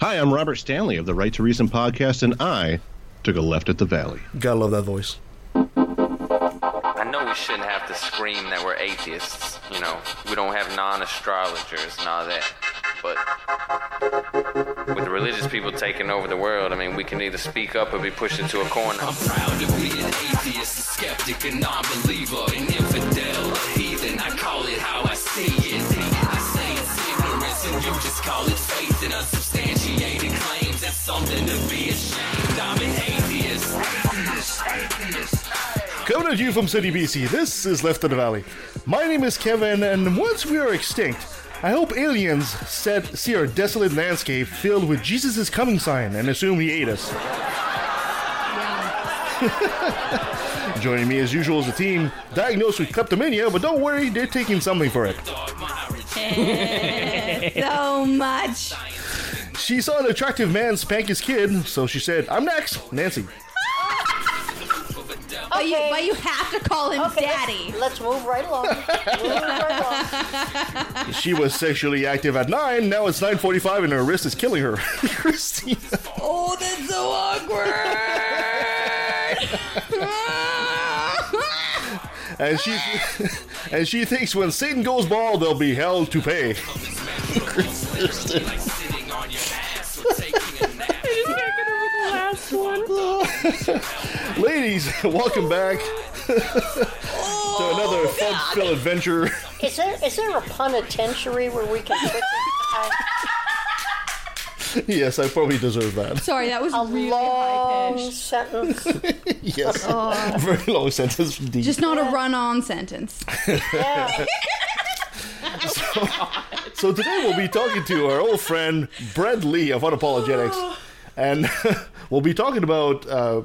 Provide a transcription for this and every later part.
Hi, I'm Robert Stanley of the Right to Reason podcast, and I took a left at the Valley. Gotta love that voice. I know we shouldn't have to scream that we're atheists. You know, we don't have non astrologers and all that. But with the religious people taking over the world, I mean, we can either speak up or be pushed into a corner. I'm proud to be an atheist, a skeptic, a non-believer, an infidel, a heathen. I call it how I see it. You just call it faith in unsubstantiated claims. That's something to be ashamed. I'm an atheist. Atheist, atheist. Coming at you from City BC, this is Left of the Valley. My name is Kevin, and once we are extinct, I hope aliens set, see our desolate landscape filled with Jesus coming sign and assume he ate us. Joining me as usual is a team diagnosed with kleptomania, but don't worry, they're taking something for it. so much. She saw an attractive man spank his kid, so she said, I'm next, Nancy. But, you, but you have to call him Okay, daddy. Let's, let's move right along. move right along. She was sexually active at 9, now it's 9.45 and her wrist is killing her. Kristina. Oh, that's so awkward. And she and she thinks when Satan goes bald, they'll be hell to pay. Like sitting on your ass or taking a nap. Ladies, welcome back to oh, another fun-filled adventure. Is there is there a penitentiary where we can trick I- yes, I probably deserve that. Sorry, that was a really high long pitched. sentence? Yes, very long sentence. Indeed. Just not a run-on sentence. Yeah. So today we'll be talking to our old friend Brent Lee of Unapologetix, and we'll be talking about uh,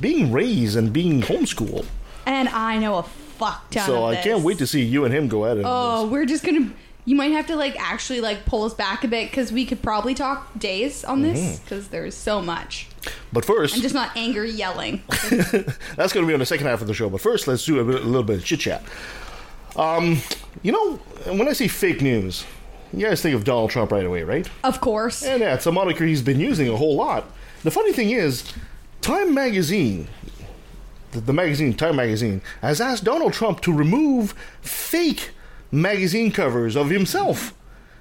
being raised and being homeschooled. And I know a fuck ton So of I this. can't wait to see you and him go at it. Oh, we're just gonna. You might have to like actually like pull us back a bit because we could probably talk days on this Mm-hmm. because there's so much. But first, I'm just not angry yelling. That's going to be on the second half of the show. But first, let's do a, bit, a little bit of chit chat. Um, you know, when I say fake news, you guys think of Donald Trump right away, right? Of course. And yeah, it's a moniker he's been using a whole lot. The funny thing is, Time Magazine, the, the magazine Time Magazine, has asked Donald Trump to remove fake magazine covers of himself,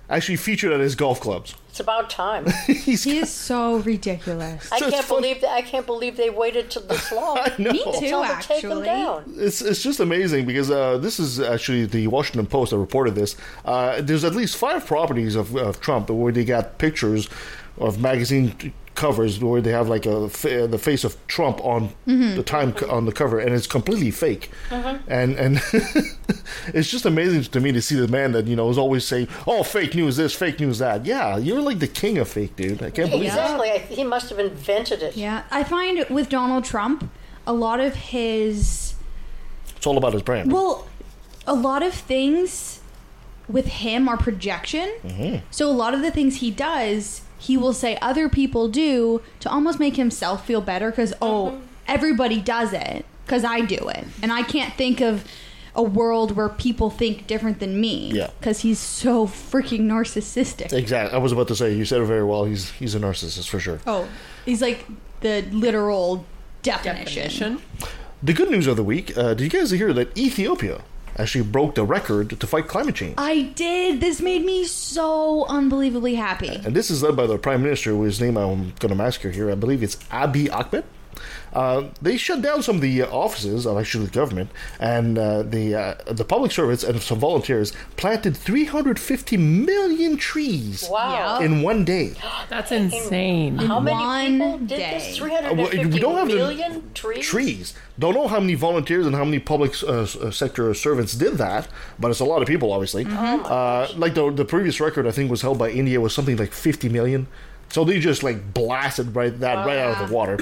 actually featured at his golf clubs. It's about time. He's He is so ridiculous. I So can't fun- believe that. I can't believe they waited till this long. I know. Me to too, tell them to take them actually. down. It's, it's just amazing because uh, this is actually the Washington Post that reported this. Uh, there's at least five properties of, of Trump where they got pictures of magazine covers where they have like a fa- the face of Trump on the time co- on the cover, and it's completely fake. And and it's just amazing to me to see the man that you know is always saying, "Oh, fake news this, fake news that." Yeah, you're like the king of fake, dude. I can't believe that. Exactly. I, he must have invented it. Yeah, I find with Donald Trump, a lot of his It's all about his brand. well, a lot of things with him are projection. Mm-hmm. So a lot of the things he does, he will say other people do to almost make himself feel better because oh, everybody does it because I do it, and I can't think of a world where people think different than me. Yeah. because he's so freaking narcissistic. Exactly. I was about to say you said it very well. He's he's a narcissist for sure. Oh, he's like the literal definition. definition. The good news of the week, uh, did you guys hear that Ethiopia actually broke the record to fight climate change? I did. This made me so unbelievably happy. And this is led by the Prime Minister, whose name I'm going to massacre here. I believe it's Abiy Ahmed. Uh, they shut down some of the uh, offices of actually the government, and uh, the uh, the public servants and some volunteers planted 350 million trees Wow. In one day. That's insane. How many One people did day. this? Uh, well, 350 we don't have the- million trees? trees. Don't know how many volunteers and how many public uh, uh, sector servants did that, but it's a lot of people, obviously. Uh, like the the previous record, I think was held by India was something like 50 million. So they just like blasted right that right out of the water.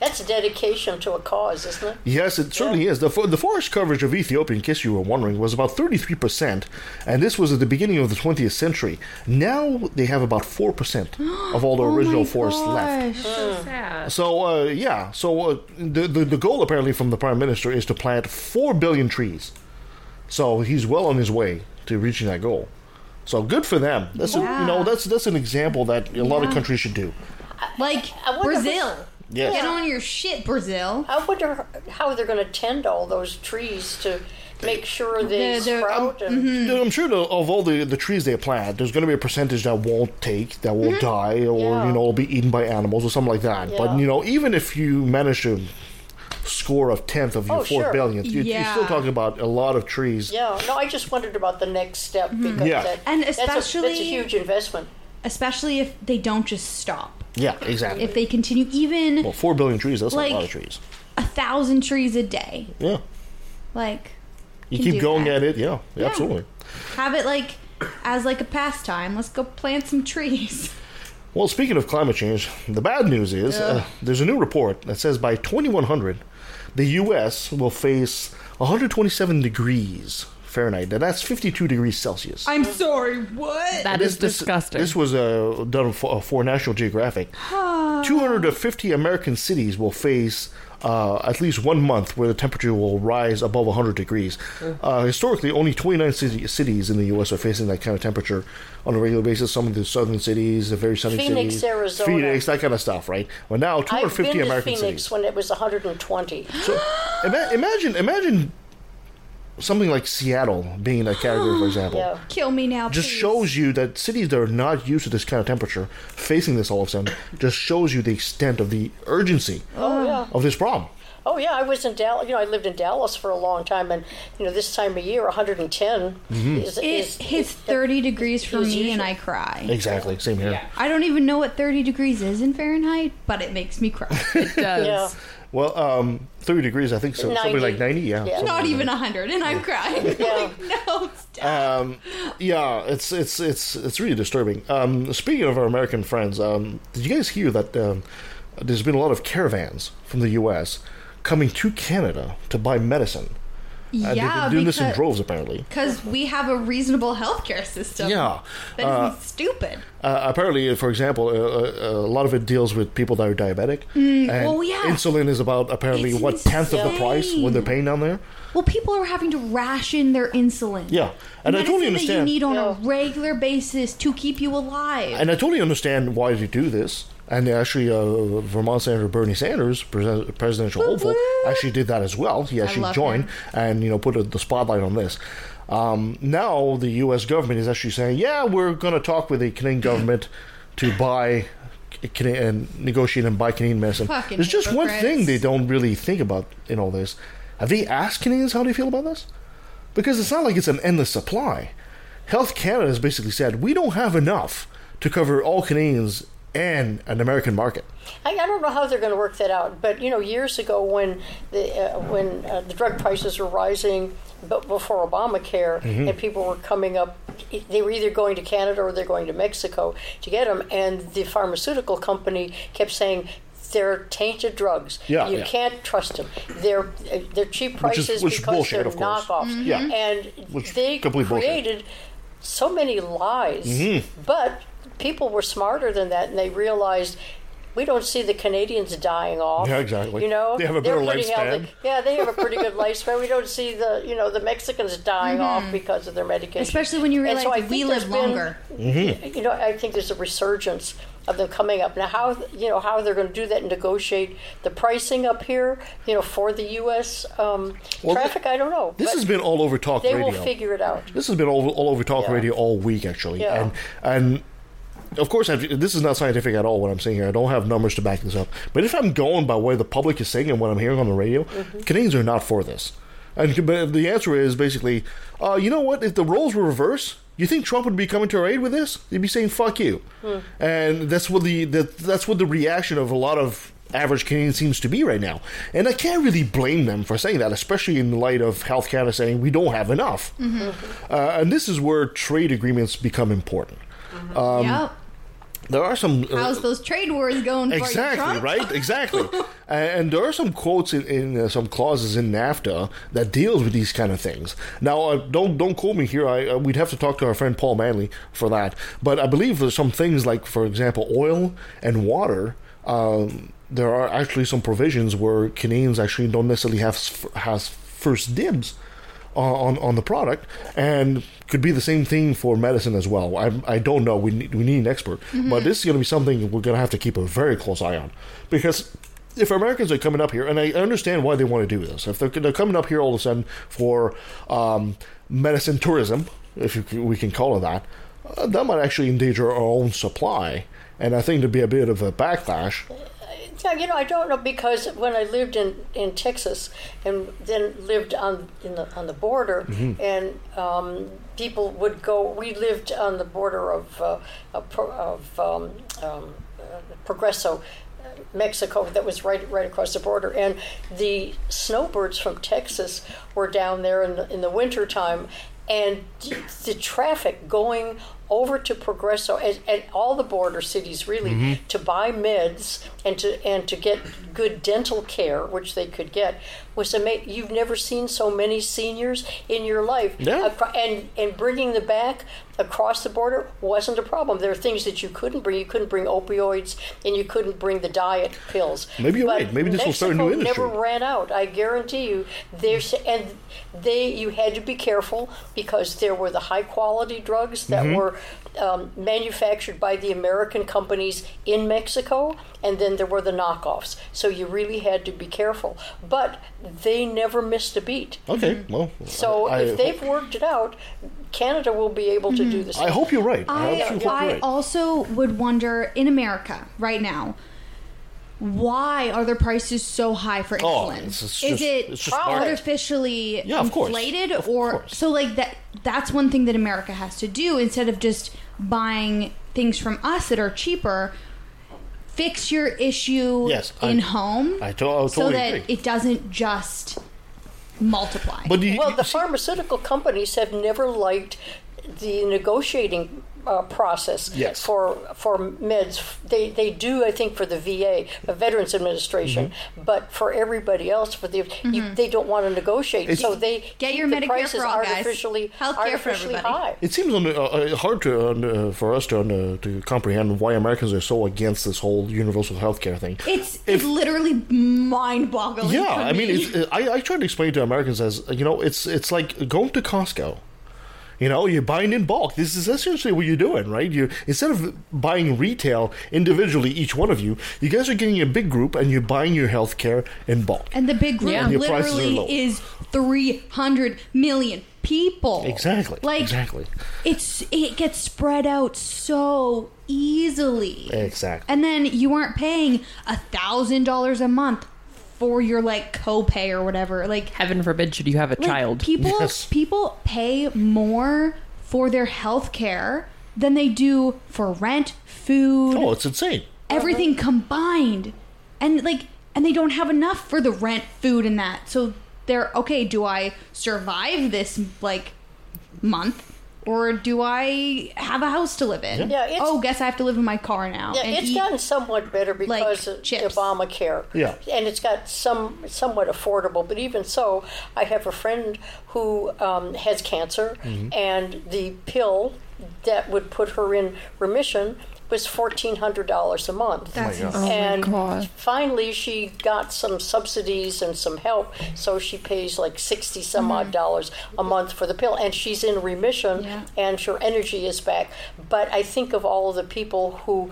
That's dedication to a cause, isn't it? Yes, it certainly is. The, the forest coverage of Ethiopia, in case you were wondering, was about 33%, and this was at the beginning of the 20th century. Now they have about 4% of all the Oh original my forest left. gosh. So sad. So, uh, yeah, so uh, the, the, the goal apparently from the Prime Minister is to plant 4 billion trees. So he's well on his way to reaching that goal. So good for them. That's a, you know that's that's an example that a lot of countries should do. Like I wonder if Brazil. It's- Yes. Get on your shit, Brazil. I wonder how they're going to tend all those trees to make sure they They're- they're- sprout. Um, and, mm-hmm. You know, I'm sure the, of all the, the trees they plant, there's going to be a percentage that won't take, that will mm-hmm. die, or Yeah. you know, will be eaten by animals or something like that. But you know, even if you manage to score a tenth of your Oh, four sure. billionth, you, you're Yeah. still talking about a lot of trees. Yeah, no, I just wondered about the next step because mm-hmm. Yeah. that, And that's, a, that's a huge investment. Especially if they don't just stop. Yeah, exactly. If they continue even well, four billion trees, that's Like- a lot of trees. a thousand trees a day. Yeah. Like You keep going that. at it, yeah, Yeah. absolutely. have it like as like a pastime. Let's go plant some trees. Well, speaking of climate change, the bad news is uh, there's a new report that says by 2100, the U.S. will face 127 degrees Fahrenheit. Now, that's 52 degrees Celsius. I'm sorry, what? That is disgusting. This was uh, done for, for National Geographic. 250 American cities will face uh, at least one month where the temperature will rise above 100 degrees. Uh, historically, only 29 city, cities in the U.S. are facing that kind of temperature on a regular basis. Some of the southern cities, the very sunny Phoenix, cities, Arizona. Phoenix, that kind of stuff, right? Well, now I've 250 been to American Phoenix cities. when it was 120. So ima- imagine, imagine something like Seattle being in that category, for example Yeah. Kill me now. just please. shows you that cities that are not used to this kind of temperature facing this all of a sudden just shows you the extent of the urgency Oh yeah. of this problem. Oh yeah, I was in Dallas. You know, I lived in Dallas for a long time, and you know, this time of year, 110 mm-hmm. is, It is hits is- 30 degrees for is me and. I cry. Exactly, same here. I don't even know what 30 degrees is in Fahrenheit, but it makes me cry. It does. Yeah. Well, um, 30 degrees, I think so, something 90. like 90, yeah. Yeah. Not like even that. 100 and I'm crying. Yeah. Like, no, stop. Um, yeah, it's it's it's it's really disturbing. Um, speaking of our American friends, um, did you guys hear that um, there's been a lot of caravans from the U.S. coming to Canada to buy medicine? And they've yeah, been doing this in because droves, apparently. because we have a reasonable healthcare system. Yeah. that That isn't stupid. Uh, apparently, for example, uh, uh, a lot of it deals with people that are diabetic. and oh, yeah. Insulin is about apparently It's what tenth of the price what they're paying down there. Well, people are having to ration their insulin. Yeah, and I Medicine totally that you need on Yeah. a regular basis to keep you alive. and I totally understand why they do this. And actually, uh, Vermont Senator Bernie Sanders, pres- presidential hopeful, actually did that as well. He actually joined him. and you know put a, the spotlight on this. Um, now the U.S. government is actually saying, "Yeah, we're going to talk with the Canadian government to buy." Can- and negotiate and buy Canadian medicine. Fucking There's just one thing they don't really think about in all this. Have they asked Canadians how they feel about this? Because it's not like it's an endless supply. Health Canada has basically said we don't have enough to cover all Canadians and an American market. I, I don't know how they're going to work that out, but you know, years ago when the uh, when uh, the drug prices were rising b- before Obamacare, Mm-hmm. and people were coming up, they were either going to Canada or they're going to Mexico to get them, and the pharmaceutical company kept saying. They're tainted drugs. Yeah, you yeah. can't trust them. They're uh, they're cheap Which is- prices which because bullshit, they're knockoffs. Yeah. and Which they complete bullshit. created so many lies. Mm-hmm. But people were smarter than that, and they realized we don't see the Canadians dying off. Yeah, exactly. You know, They have a better pretty lifespan. Yeah, they have a pretty good lifespan. We don't see the you know the Mexicans dying off because of their medication. Mm-hmm. Especially when you And realize so I we live there's been- longer. Mm-hmm. You know, I think there's a resurgence of them coming up now. How you know how they're going to do that and negotiate the pricing up here? You know, for the U.S. Um, Well, traffic. I don't know. This but has been all over talk they radio. will figure it out. this has been all, all over talk Yeah. radio all week, actually. Yeah. And and of course, I've, this is not scientific at all. What I'm saying here, I don't have numbers to back this up. But if I'm going by what the public is saying and what I'm hearing on the radio, Mm-hmm. Canadians are not for this. And the answer is basically, uh, you know what? If the roles were reversed, you think Trump would be coming to our aid with this? He'd be saying "fuck you," Hmm. and that's what the that, that's what the reaction of a lot of average Canadians seems to be right now. And I can't really blame them for saying that, especially in light of Health Canada saying we don't have enough. Uh, and this is where trade agreements become important. Um, yep. There are some uh, How's those trade wars going for you, exactly right? Exactly. And, and there are some quotes in, in uh, some clauses in nafta that deals with these kind of things. Now uh, don't don't quote me here. I, uh, we'd have to talk to our friend paul manley for that. But i believe there's some things like for example oil and water um, there are actually some provisions where canadians actually don't necessarily have has first dibs on on the product, and could be the same thing for medicine as well. I, I don't know. We need, we need an expert, but this is going to be something we're going to have to keep a very close eye on because if Americans are coming up here, and I understand why they want to do this, if they're, they're coming up here all of a sudden for um, medicine tourism, if you we can call it that, uh, that might actually endanger our own supply. And I think there'd be a bit of a backlash. Yeah, you know, I don't know because when I lived in, in Texas and then lived on in the on the border, and um, people would go. We lived on the border of uh, of, um, um, uh, Progreso. uh, Mexico, that was right right across the border, and the snowbirds from Texas were down there in the, in the wintertime, and the traffic going over to Progreso and, and all the border cities really to buy meds and to and to get good dental care, which they could get, was amazing. You've never seen so many seniors in your life, Yeah. And and bringing them back across the border wasn't a problem. There are things that you couldn't bring. You couldn't bring opioids, and you couldn't bring the diet pills. Maybe you're But right. Maybe this will start a new Mexico industry. Never ran out. I guarantee you. There's and they you had to be careful because there were the high quality drugs that Mm-hmm. were um, manufactured by the American companies in Mexico, and then there were the knockoffs. So you really had to be careful. But they never missed a beat. Okay, well, So I, if they've worked it out, Canada will be able to do the same. I hope you're right. I, I, hope you're I right. also would wonder in America right now, why are the prices so high for Oh, insulin? it's just- Is it it's just artificially Yeah, of course. inflated, Of or course. so like that? That's one thing that America has to do instead of just buying things from us that are cheaper. Fix your issue Yes, I- in home, I to- I so that agree. it doesn't just multiply. but you, Well, the see- pharmaceutical companies have never liked the negotiating uh, process Yes. for for meds. They they do, I think, for the VA, the Veterans Administration, Mm-hmm. but for everybody else, for the you, they don't want to negotiate, so they Get your the Medicare prices for all, guys. artificially Healthcare for everybody. high. It seems uh, uh, hard to uh, for us to uh, to comprehend why Americans are so against this whole universal healthcare thing. it's If- it's literally mind-boggling. yeah, for I mean, me. it's, uh, I I try to explain to Americans as you know, it's it's like going to Costco. You know, you're buying in bulk. This is essentially what you're doing, right? You instead of buying retail individually, each one of you, you guys are getting a big group and you're buying your healthcare in bulk. And the big group Yeah. And your literally is 300 million people. Exactly. Like exactly. it's it gets spread out so easily. Exactly. And then you aren't paying a thousand dollars a month for your like copay or whatever. Like, Heaven forbid should you have a like child. people Yes. people pay more for their health care than they do for rent, food, Oh, it's insane. everything combined and like and they don't have enough for the rent food and that so they're okay do i survive this like month or do i have a house to live in Yeah, it's- oh guess i have to live in my car now Yeah, and it's eat- gotten somewhat better like because of chips. Obamacare. Yeah. and it's got some somewhat affordable. But even so, I have a friend who um, has cancer, Mm-hmm. and the pill that would put her in remission was fourteen hundred dollars a month. That's Oh my and oh God. finally, she got some subsidies and some help, so she pays like sixty some odd mm-hmm. dollars a month for the pill, and she's in remission, Yeah. and her energy is back. But I think of all of the people who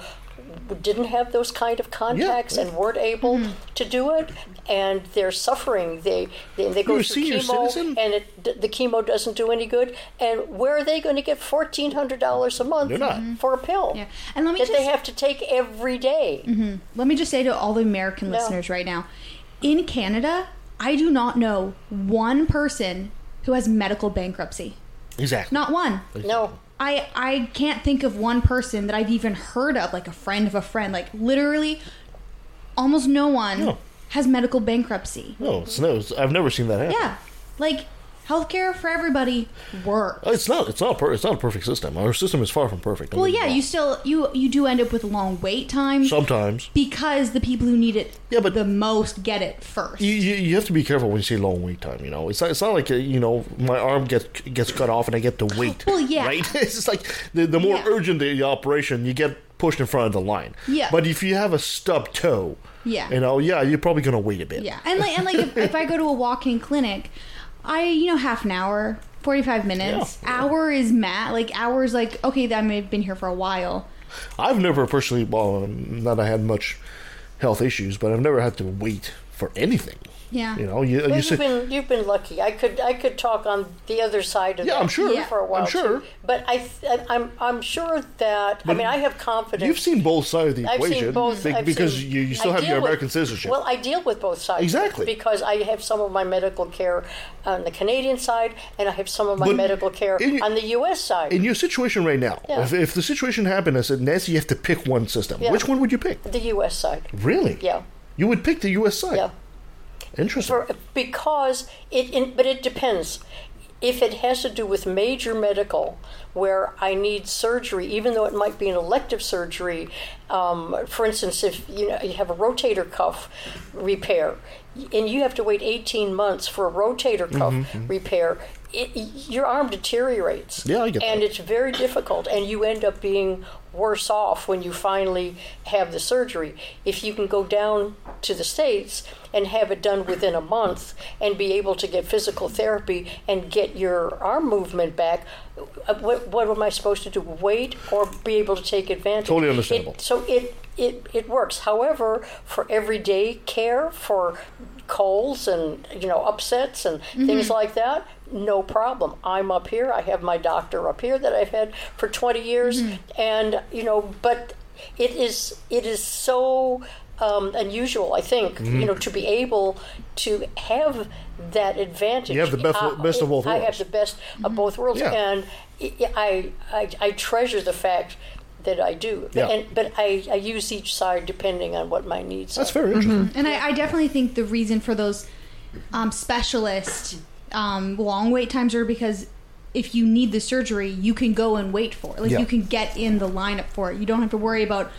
didn't have those kind of contacts and weren't able mm-hmm. to do it, and they're suffering. They they, they go through senior chemo, citizen? and it, the chemo doesn't do any good. And where are they going to get fourteen hundred dollars a month mm-hmm. for a pill? Yeah. And let me that just- they have to take every day. Mm-hmm. let me just say to all the american No. listeners right now in canada i do not know one person who has medical bankruptcy Exactly. not one No. I I can't think of one person that I've even heard of, like a friend of a friend. Like literally, almost no one No. Has medical bankruptcy. No, it's no. It's, I've never seen that happen. Yeah, like healthcare for everybody works. Oh, It's not. It's not. Per, it's not a perfect system. Our system is far from perfect. don't Well, yeah, you still you you do end up with long wait times sometimes because the people who need it Yeah, but- the most get it first. you, you, you have to be careful when you say long wait time. You know, it's not. It's not like uh, you know my arm gets gets cut off and I get to wait. Well, yeah. right. It's just like the the more Yeah. urgent the, the operation, you get pushed in front of the line. Yeah. But if you have a stub toe, Yeah. you know, yeah, you're probably gonna wait a bit. Yeah, and like and like if, if I go to a walk-in clinic, I, you know, half an hour, 45 minutes. Yeah. Hour is mat. Like, hours, like, okay, I may have been here for a while. I've never personally, well, um, not I had much health issues, but I've never had to wait for anything. Yeah. You know, you, Well, you you've say, been you've been lucky. I could I could talk on the other side of Yeah, that I'm sure. for a while. I'm sure. too. But I th- I'm I'm sure that I mean I have confidence. you've seen both sides of the I've equation seen both be- because seen- you, you still I have deal your with- American citizenship. Well, I deal with both sides Exactly. because I have some of my medical care on the Canadian side, and I have some of my But medical care in- on the U.S. side. in your situation right now, Yeah. if, if the situation happened, I said, Nancy, you have to pick one system. Yeah. Which one would you pick? the U.S. side, Really? yeah, You would pick the U.S. side. yeah. Interesting. For, because it, in, but it depends. If it has to do with major medical, where I need surgery, even though it might be an elective surgery, um, for instance, if you know you have a rotator cuff repair, and you have to wait 18 months for a rotator cuff repair, it, your arm deteriorates. Yeah, I get And that. it's very difficult, and you end up being worse off when you finally have the surgery. If you can go down to the States and have it done within a month and be able to get physical therapy and get your arm movement back, uh, what, what am I supposed to do? Wait or be able to take advantage? Totally understandable. It, so it, it, it works. However, for everyday care, for colds and you know upsets and things like that no problem i'm up here i have my doctor up here that i've had for 20 years and you know but it is it is so um, unusual i think Mm-hmm. you know to be able to have that advantage You have the best- Uh, best of both worlds. i have the best of both worlds Yeah. and I, I i treasure the fact that I do, Yeah. and, but I, I use each side depending on what my needs That's are. very interesting. And I, I definitely think the reason for those um, specialist um, long wait times are because if you need the surgery, you can go and wait for it. Like Yeah. you can get in the lineup for it. You don't have to worry about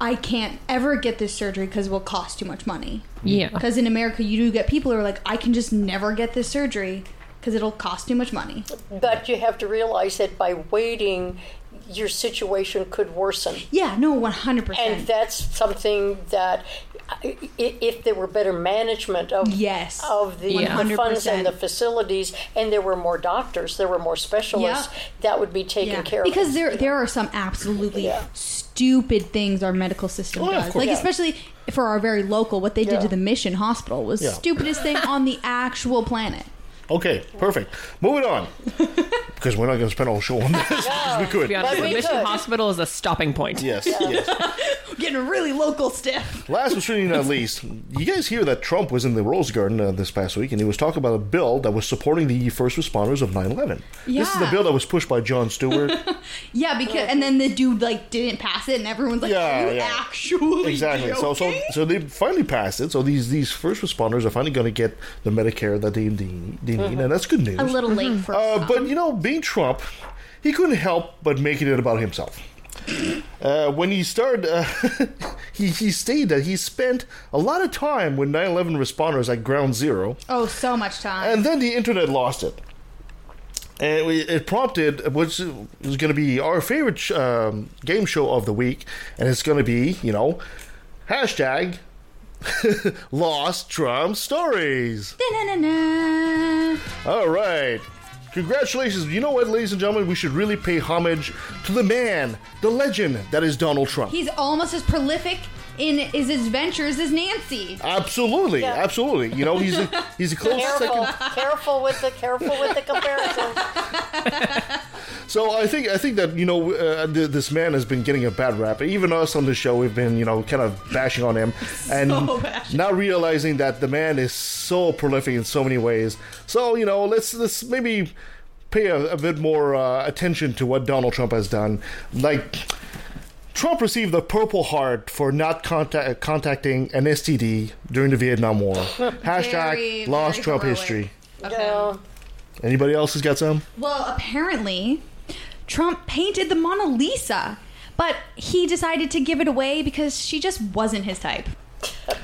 I can't ever get this surgery because it will cost too much money. Yeah. Because in America, you do get people who are like, I can just never get this surgery because it'll cost too much money. But you have to realize that by waiting, your situation could worsen. Yeah, no, one hundred And percent. And that's something that, i- i- if there were better management of Yes. of the, Yeah. the funds and the facilities, and there were more doctors, there were more specialists, that would be taken Yeah, care because of. Because there there are some absolutely Yeah. stupid things our medical system Oh, yeah, of does. Like Yeah. especially for our very local, what they did to the Mission Hospital was Yeah. stupidest thing on the actual planet. Okay, perfect. Moving on. because we're not going to spend all show on this. because we To could. be honest, the Mission could. Hospital is a stopping point. Yes, yes. Getting really local stiff. Last but certainly not least, you guys hear that Trump was in the Rose Garden uh, this past week, and he was talking about a bill that was supporting the first responders of 9/11. This is the bill that was pushed by Jon Stewart. Yeah, because and then the dude like didn't pass it, and everyone's like, Yeah, "Are you yeah. actually exactly. So, so, so they finally passed it. So these these first responders are finally going to get the Medicare that they need, they and that's good news. a little late for Uh, but you know, being Trump, he couldn't help but making it about himself. Uh, when he started, uh, he, he stated that he spent a lot of time with 9 11 responders at ground zero, oh, so much time. and then the internet lost it. And we- it prompted, which is going to be our favorite sh- um, game show of the week, and it's going to be, you know, hashtag lost Trump stories. Da-na-na-na. All right. Congratulations. You know what, ladies and gentlemen? We should really pay homage to the man, the legend that is Donald Trump. He's almost as prolific in his adventures as Nancy. absolutely, Yeah. absolutely. You know, he's a he's a close Careful, second. careful with the careful with the comparison. So I think I think that you know uh, th- this man has been getting a bad rap. Even us on the show, we've been you know kind of bashing on him, and bashing. now realizing that the man is so prolific in so many ways. So you know, let's let's maybe pay a, a bit more uh, attention to what Donald Trump has done. Like Trump received the Purple Heart for not contact, contacting an STD during the Vietnam War. Hashtag Very, lost very Trump heroic. history. Yeah. Anybody else has got some? Well, apparently, Trump painted the Mona Lisa, but he decided to give it away because she just wasn't his type.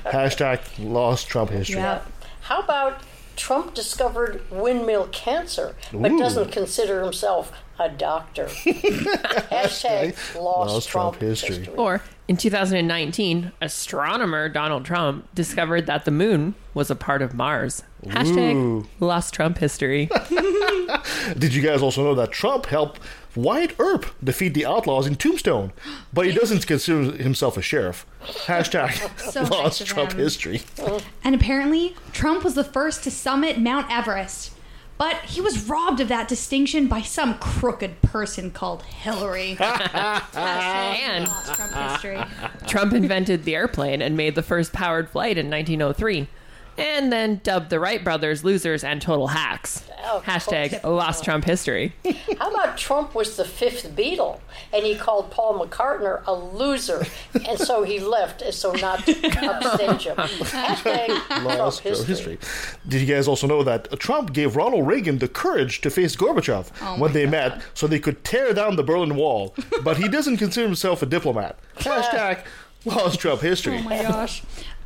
Hashtag lost Trump history. Yeah. How about Trump discovered windmill cancer, but Ooh. doesn't consider himself a doctor. Hashtag lost, Lost Trump, Trump history. history. Or in 2019, astronomer Donald Trump discovered that the moon was a part of Mars. Hashtag Ooh. lost Trump history. Did you guys also know that Trump helped Wyatt Earp defeat the outlaws in Tombstone? But he doesn't consider himself a sheriff. Hashtag So lost Trump him. history. Mm. And apparently, Trump was the first to summit Mount Everest. But he was robbed of that distinction by some crooked person called Hillary. and Trump history. Trump invented the airplane and made the first powered flight in 1903. And then dubbed the Wright brothers losers and total hacks. Oh, Hashtag lost oh. Trump history. How about Trump was the fifth Beatle and he called Paul McCartney a loser, and so he left so not to upstage him. Hashtag Lost Trump history. history. Did you guys also know that Trump gave Ronald Reagan the courage to face Gorbachev oh when they met so they could tear down the Berlin Wall? But he doesn't consider himself a diplomat. Hashtag lost Trump history. Oh my gosh.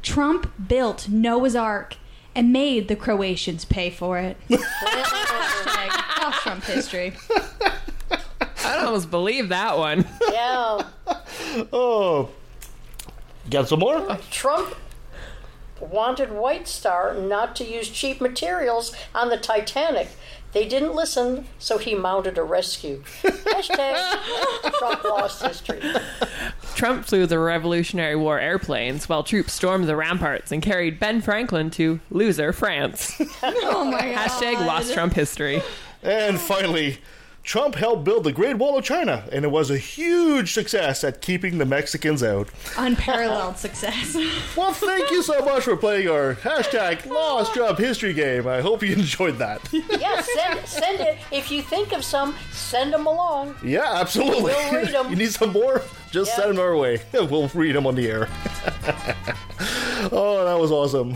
Trump built Noah's Ark and made the Croatians pay for it. Hashtag lost Trump history. I almost believe that one. Yeah. Oh. Got some more? Trump wanted White Star not to use cheap materials on the Titanic. They didn't listen, so he mounted a rescue. Hashtag Trump lost history. Trump flew the Revolutionary War airplanes while troops stormed the ramparts and carried Ben Franklin to loser France. Oh my god. Hashtag lost Trump history. And finally, Trump helped build the Great Wall of China, and it was a huge success at keeping the Mexicans out. Unparalleled success. Well, thank you so much for playing our hashtag Lost Trump history game. I hope you enjoyed that. Yeah, send, send it. If you think of some, send them along. Yeah, absolutely. We'll read 'em. you need some more? Just Yeah. send them our way. We'll read them on the air. oh, that was awesome.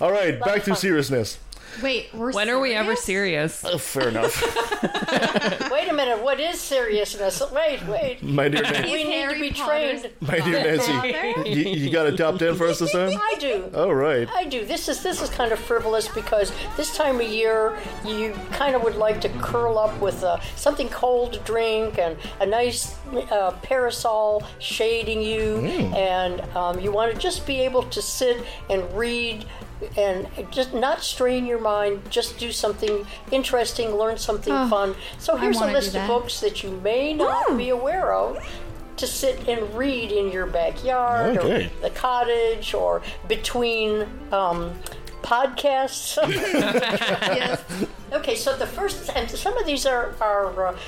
All right, back to seriousness. Wait, we're When are we ever serious? serious? Uh, fair enough. Wait a minute. What is seriousness? Wait, wait. My dear, Nan- We need to be trained. my dear Nancy, you, you got a top 10 for us this time? I do. All right. I do. This is this is kind of frivolous because this time of year you kind of would like to curl up with uh, something cold to drink and a nice uh, parasol shading you, and um, you want to just be able to sit and read. And just not strain your mind, just do something interesting, learn something Oh, fun. So here's a list of books that you may not Ooh. be aware of to sit and read in your backyard Okay. or the cottage or between um, podcasts. Yes. okay, so the first, and some of these are, are uh,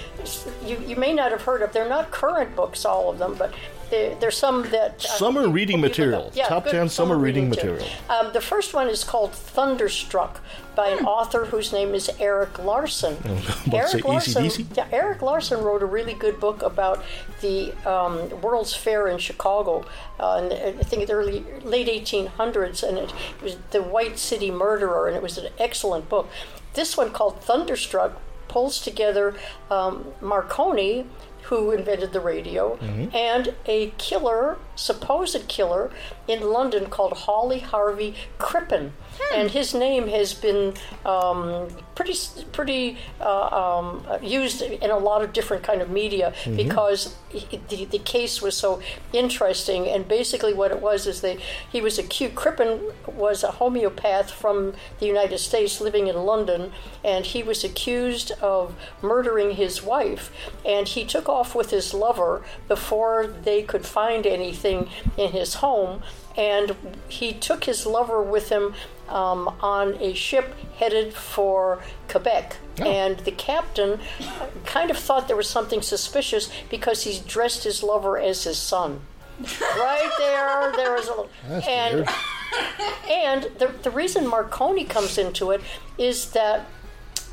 you, you may not have heard of. They're not current books, all of them, but there, there's some that. uh, Summer reading people material. Yeah, Top 10 summer reading material. Um, the first one is called Thunderstruck by an author whose name is Erik Larson. to Erik Larson, yeah, Erik Larson wrote a really good book about the um, World's Fair in Chicago. Uh, in, I think the early late 1800s, and it was the White City Murderer, and it was an excellent book. This one called Thunderstruck pulls together um, Marconi, who invented the radio, and a killer, supposed killer, in London called Hawley Harvey Crippen. And his name has been um, pretty, pretty uh, um, used in a lot of different kind of media because he- the, the case was so interesting. And basically, what it was is that he was accused. Crippen was a homeopath from the United States living in London, and he was accused of murdering his wife. And he took off with his lover before they could find anything in his home. And he took his lover with him um, on a ship headed for Quebec. And the captain kind of thought there was something suspicious because he dressed his lover as his son. right there, there was a. and weird. and the, the reason Marconi comes into it is that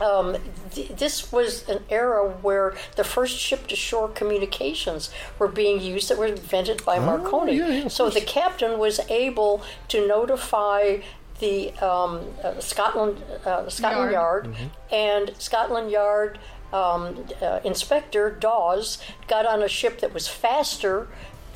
um, th- this was an era where the first ship to shore communications were being used that were invented by Marconi. yeah, yeah, so the captain was able to notify the um, uh, Scotland uh, Scotland Yard. Yard, and Scotland Yard um, uh, inspector Dawes got on a ship that was faster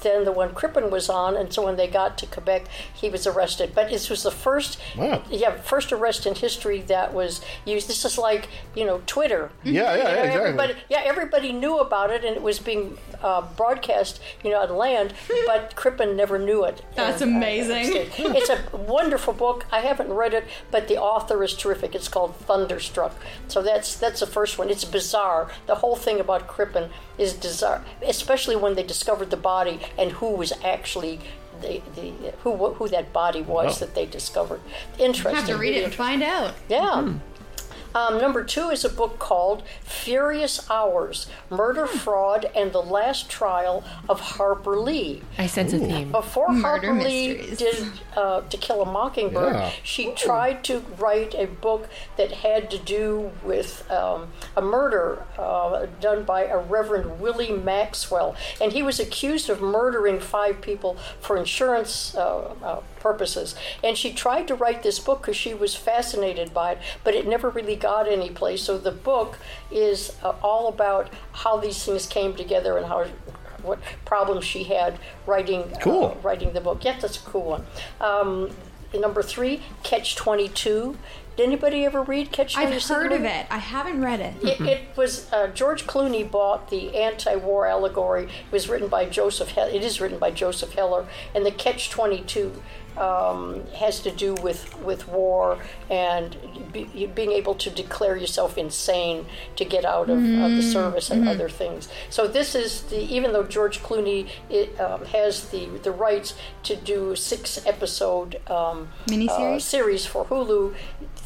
than the one Crippen was on, and so when they got to Quebec, he was arrested. But this was the first, Wow. yeah, first arrest in history that was used. This is like you know Twitter. Yeah, yeah, You know, yeah, exactly. Everybody, yeah, everybody knew about it, and it was being uh, broadcast, you know, on land. But Crippen never knew it. That's And, uh, amazing. it's a wonderful book. I haven't read it, but the author is terrific. It's called Thunderstruck. So that's that's the first one. It's bizarre. The whole thing about Crippen is bizarre, especially when they discovered the body and who was actually. The, the who who that body was Wow. that they discovered. Interesting. have to read it and find out. yeah. Hmm. Um, number two is a book called Furious Hours Murder, Fraud, and the Last Trial of Harper Lee. I sense a theme. Before Murder Harper Lee did uh, To Kill a Mockingbird, Yeah. she tried to write a book that had to do with um, a murder uh, done by a Reverend Willie Maxwell. And he was accused of murdering five people for insurance uh, uh, purposes. And she tried to write this book because she was fascinated by it, but it never really got any place. So the book is uh, all about how these things came together and how what problems she had writing Cool. uh, writing the book. Yeah, that's a cool one. Um, number three, Catch Twenty Two. Did anybody ever read Catch Twenty Two? I've heard of it. I haven't read it. It, it was uh, George Clooney bought the anti-war allegory. It was written by Joseph. He- it is written by Joseph Heller, and the Catch Twenty Two um, has to do with with war and be, being able to declare yourself insane to get out of, of the service and other things. So this is the even though George Clooney it, um, has the the rights to do a six episode um, Miniseries? uh, series for Hulu.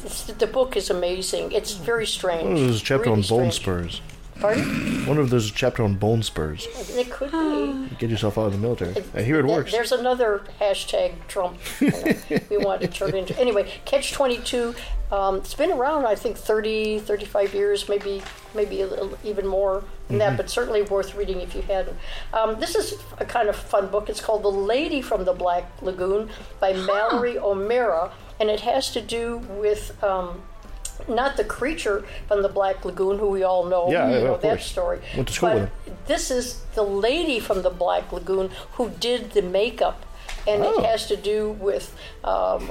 it's- The book is amazing. It's very strange. One of those chapter Really on bone strange. spurs. Pardon? if there's a chapter on bone spurs. It could be. Get yourself out of the military. I hear it There- works. There's another hashtag Trump. you know, we want to turn into anyway. Catch 22. Um, it's been around, I think, 30, 35 years, maybe, maybe a little, even more than that, but certainly worth reading if you hadn't. Um, this is a kind of fun book. It's called The Lady from the Black Lagoon by Mallory O'Meara, and it has to do with. Um, not the creature from the Black Lagoon, who we all know, Yeah, you know of that course. story. Went to school but this is the lady from the Black Lagoon who did the makeup, and Oh. it has to do with um,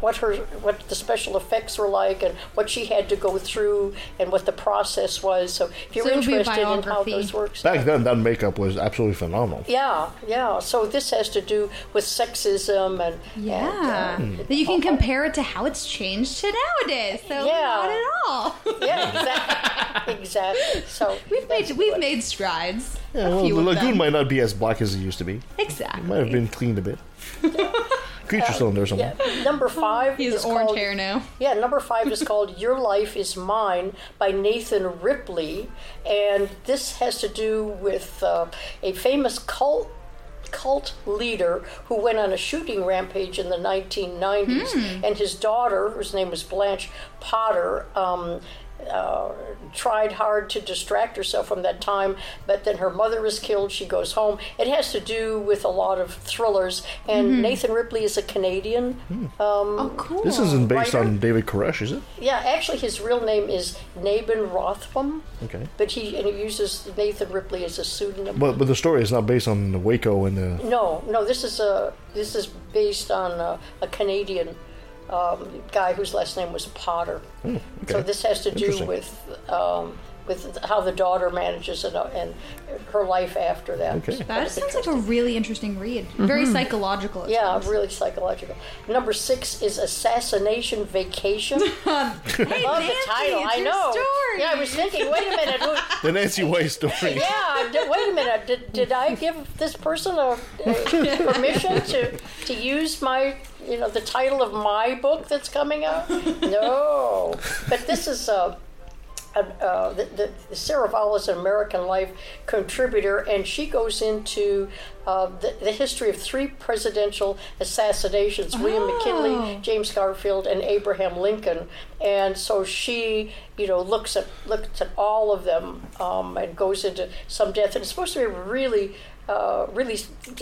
what her what the special effects were like and what she had to go through and what the process was. So if you're So it would be a interested in how biography. those works, Back then, that makeup was absolutely phenomenal. yeah, yeah. So this has to do with sexism and Yeah. and, uh, That you can compare it to how it's changed to nowadays. So Yeah. not at all. yeah, exactly, exactly. So we've made that's we've what- made strides. Yeah, well, the lagoon them. might not be as black as it used to be. Exactly. It Might have been cleaned a bit. Creature's still in there somewhere. Yeah. Number five He is orange called, hair now. Yeah, number five is called Your Life is Mine by Nathan Ripley. And this has to do with uh, a famous cult cult leader who went on a shooting rampage in the 1990s. And his daughter, whose name was Blanche Potter, um, uh, tried hard to distract herself from that time, but then her mother is killed. She goes home. It has to do with a lot of thrillers, and mm-hmm. Nathan Ripley is a Canadian. Hmm. Um, oh, cool. This isn't based Writer? on David Koresh, is it? Yeah, actually, his real name is Naben Ruthnum, Okay. but he and he uses Nathan Ripley as a pseudonym. But but the story is not based on the Waco and the. no, no, this is a this is based on a, a Canadian um, guy whose last name was Potter. okay. So this has to do with um, with how the daughter manages it uh, and her life after that. Okay. That sounds like a really interesting read. Very psychological. yeah, sounds. really psychological. Number six is Assassination Vacation. Hey, Love the title. it's I know. Story. Yeah, I was thinking. Wait a minute. who- The Nancy Way story. Yeah, d- wait a minute. Did, did I give this person a, a permission to to use my you know the title of my book that's coming out? No, but this is uh, uh, the, the, Sarah Vowell is an American Life contributor, and she goes into uh, the, the history of three presidential assassinations: William Oh. McKinley, James Garfield, and Abraham Lincoln. And so she, you know, looks at looks at all of them um, and goes into some depth. And it's supposed to be really. Uh, really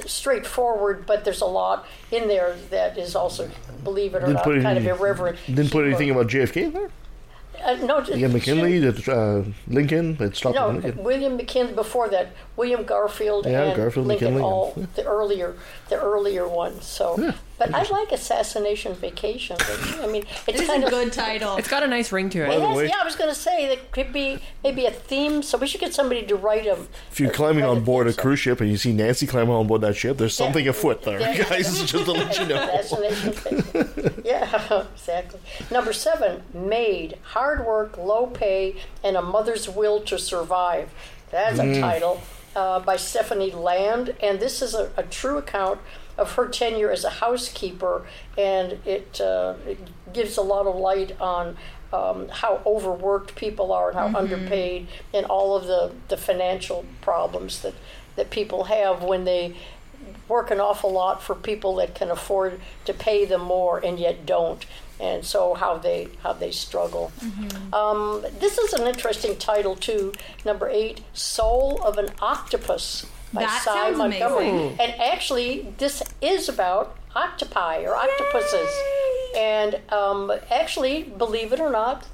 straightforward, but there's a lot in there that is also, believe it or Didn't not, put kind of irreverent. Didn't put humor. anything about JFK there. Uh, no, Ian McKinley, the, uh, Lincoln. It stopped No, Lincoln. William McKinley. Before that, William Garfield Yeah, and Garfield, Lincoln, McKinley, all yeah. the earlier, the earlier ones. So, Yeah, but I like Assassination Vacation. I mean, it's It's kind a of good title. It's got a nice ring to It it. has- yeah, I was going to say that could be maybe a theme. So we should get somebody to write a. If you're climbing on board a cruise ship and you see Nancy climbing on board that ship, there's something afoot there, Yeah. guys. Just to let you know. Assassination Vacation. yeah, exactly. Number seven, Maid. Hard work, low pay, and a mother's will to survive. That's Mm. a title uh, by Stephanie Land, and this is a, a true account of her tenure as a housekeeper, and it, uh, it gives a lot of light on. Um, how overworked people are and how underpaid, and all of the, the financial problems that, that people have when they work an awful lot for people that can afford to pay them more and yet don't and so how they how they struggle. Um, this is an interesting title too. Number eight soul of an octopus by That Sy sounds Montgomery amazing. and actually this is about octopi or octopuses and um, actually believe it or not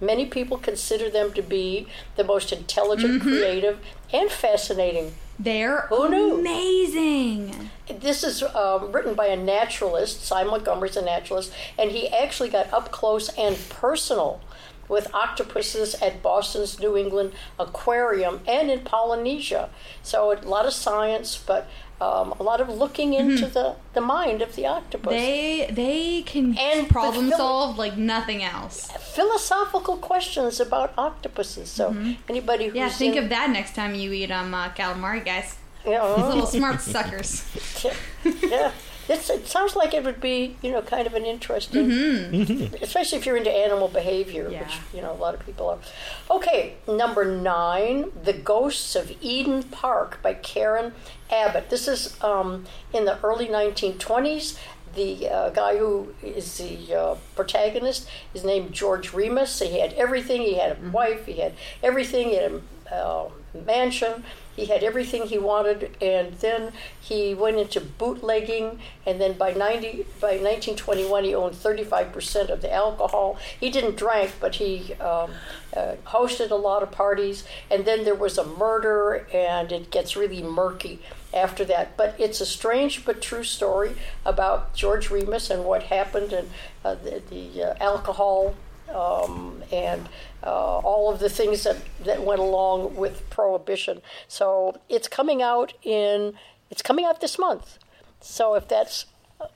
many people consider them to be the most intelligent creative and fascinating They're amazing. this is um, written by a naturalist. Simon Montgomery's a naturalist, and he actually got up close and personal with octopuses at Boston's New England Aquarium and in Polynesia. So a lot of science, but um, a lot of looking into the, the mind of the octopus. They they can And problem the Phil- solve like nothing else. Philosophical questions about octopuses. So anybody who's Yeah, think in, of that next time you eat um uh, calamari, guys. you know, Little smart suckers. yeah. It's, it sounds like it would be, you know, kind of an interesting, especially if you're into animal behavior, Mm-hmm. Yeah. which, you know, a lot of people are. Okay, number nine, The Ghosts of Eden Park by Karen Abbott. This is um, in the early 1920s. The uh, guy who is the uh, protagonist is named George Remus. He had everything. He had a wife. He had everything. He had a uh, mansion. He had everything he wanted, and then he went into bootlegging. And then by ninety, by 1921, he owned 35 percent of the alcohol. He didn't drink, but he um, uh, hosted a lot of parties. And then there was a murder, and it gets really murky after that. But it's a strange but true story about George Remus and what happened, and uh, the, the uh, alcohol um, and uh, all of the things that, that went along with prohibition. So it's coming out in it's coming out this month. So if that's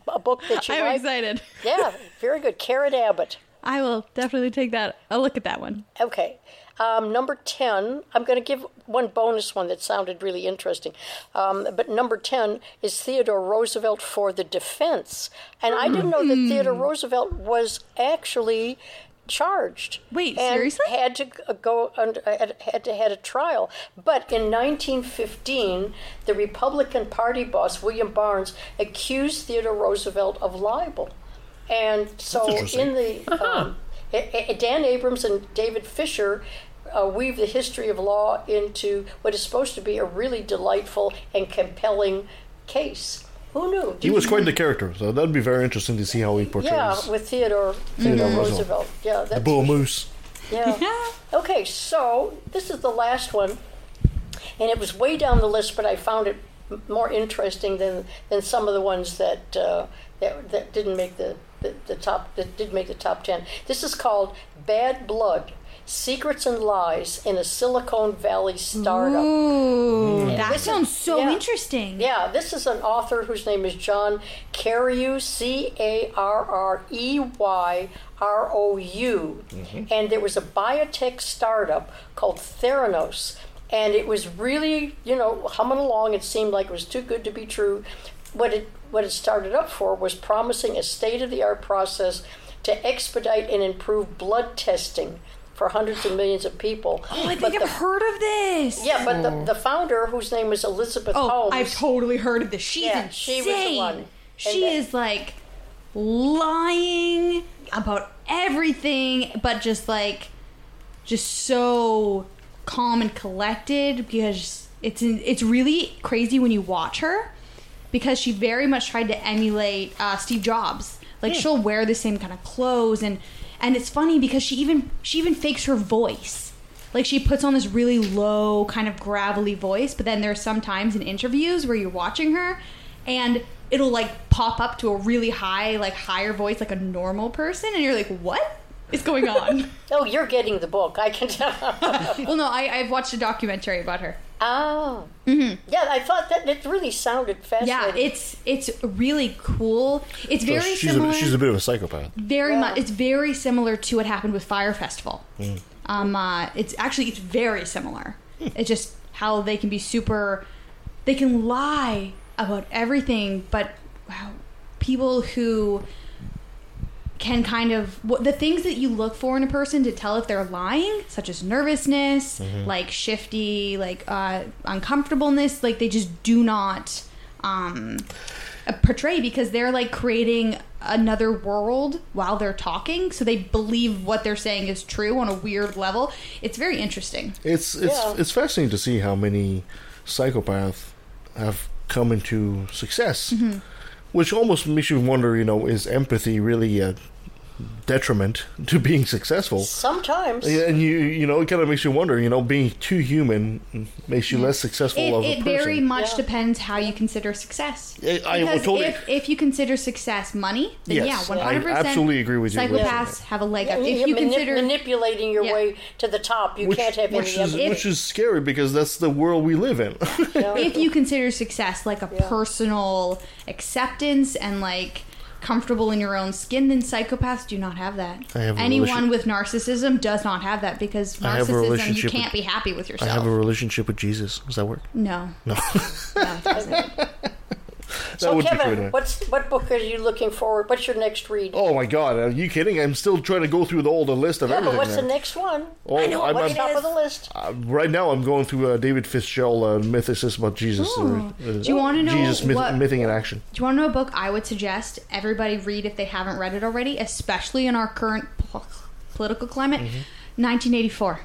a- book that you I'm like, excited. yeah, very good. Karen Abbott. I will definitely take that a look at that one. Okay. Um, number 10, I'm going to give one bonus one that sounded really interesting. Um, but number 10 is Theodore Roosevelt for the defense. And I didn't know that Theodore Roosevelt was actually charged. Wait, and seriously? Had to go under, had, had to had a trial. But in 1915, the Republican Party boss William Barnes accused Theodore Roosevelt of libel. And so in the um, A- A- Dan Abrams and David Fisher uh, weave the history of law into what is supposed to be a really delightful and compelling case. Who knew? He was quite the character, so that'd be very interesting to see how he portrays yeah, with Theodore Theodore Roosevelt. Roosevelt. Yeah, the that's bull moose. yeah. Okay, so this is the last one, and it was way down the list, but I found it more interesting than than some of the ones that uh, that, that didn't make the, the, the top that did make the top ten. This is called Bad Blood: Secrets and Lies in a Silicon Valley Startup. Ooh, that This is- sounds so yeah. interesting. Yeah, this is an author whose name is John Carreyrou, C A R R E Y R O U. Mm-hmm. And there was a biotech startup called Theranos. And it was really, you know, humming along. It seemed like it was too good to be true. What it, what it started up for was promising a state of the art process to expedite and improve blood testing for hundreds of millions of people. Oh, I But think the- I've heard of this. yeah, but the, the founder, whose name was Elizabeth Oh, Holmes, I've totally heard of this. She's Yeah, insane. she was the one. And She that- is like lying about everything, but just like, just so calm and collected because it's in, it's really crazy when you watch her because she very much tried to emulate uh, Steve Jobs. Like she'll wear the same kind of clothes and and it's funny because she even she even fakes her voice. Like she puts on this really low, kind of gravelly voice, but then there's some times in interviews where you're watching her, and it'll like pop up to a really high, like higher voice, like a normal person, and you're like, what is going on? Oh, you're getting the book. I can tell. well, no, I, I've watched a documentary about her. oh. Yeah, I thought that it really sounded Mm-hmm. Yeah, it's it's really cool. It's So very she's, similar. a, she's a bit of a psychopath. very Yeah. much. It's very similar to what happened with Fyre Festival. Um, uh, it's actually it's very similar. it's just how they can be super. They can lie about everything, but wow, people who can kind of what the things that you look for in a person to tell if they're lying, such as nervousness, like shifty, like uh, uncomfortableness, like they just do not um, uh, portray because they're like creating another world while they're talking, so they believe what they're saying is true on a weird level. It's very interesting. It's it's Yeah. it's fascinating to see how many psychopaths have come into success, Mm-hmm. Which almost makes you wonder. You know, is empathy really a detriment to being successful? Sometimes. And you you know it kind of makes you wonder. You know, being too human makes you less successful It, of it person. very much Yeah. depends how you consider success. I- I because totally- if, if you consider success money, then Yes, yeah, one hundred percent. absolutely agree with you Psychopaths that. have a leg up. And If you're manip- consider manipulating your Yeah. way to the top, you which, can't have which any is empathy. which is scary because that's the world we live in. if you consider success like a Yeah. personal acceptance and like comfortable in your own skin, then psychopaths do not have that. I have Anyone with narcissism does not have that because I have a narcissism you can't with- be happy with yourself. I have a relationship with Jesus. Does that work? no. No. No, it doesn't. that so, would be Kevin, pretty- what's what book are you looking forward? What's your next read? Oh my god, are you kidding? I'm still trying to go through the, all the list of yeah, everything. but what's there. the next one? Oh, I know I'm- what's I'm- top of the list? Uh, right now, I'm going through uh, David Fitzgerald, uh, Mythicist about Jesus. Ooh. uh, Do you wanna know Jesus myth- what- mything in action? Do you want to know a book I would suggest everybody read if they haven't read it already, especially in our current po- political climate? Mm-hmm. 1984.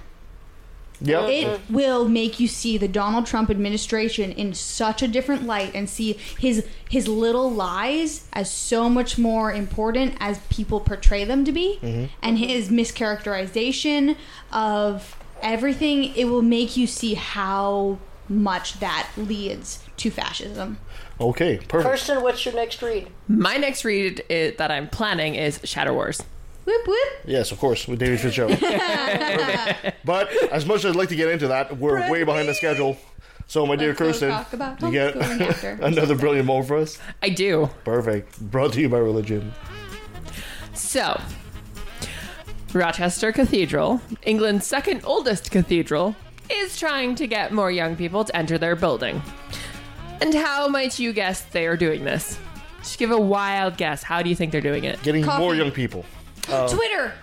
Yeah. It mm. will make you see the Donald Trump administration in such a different light and see his his little lies as so much more important as people portray them to be mm-hmm. and his mischaracterization of everything it will make you see how much that leads to fascism. okay, perfect. Kirsten, what's your next read? My next read i that I'm planning is Shadow Wars. Whoop whoop. Yes, of course, with David Fitzgerald. But as much as I'd like to get into that, we're way behind the schedule. So, my dear Let's go Kirsten, you get after. another brilliant moment for us. I do. Perfect. Brought to you by religion. So, Rochester Cathedral, England's second oldest cathedral, is trying to get more young people to enter their building. And how might you guess they are doing this? Just give a wild guess. How do you think they're doing it? Getting Coffee. more young people. Twitter.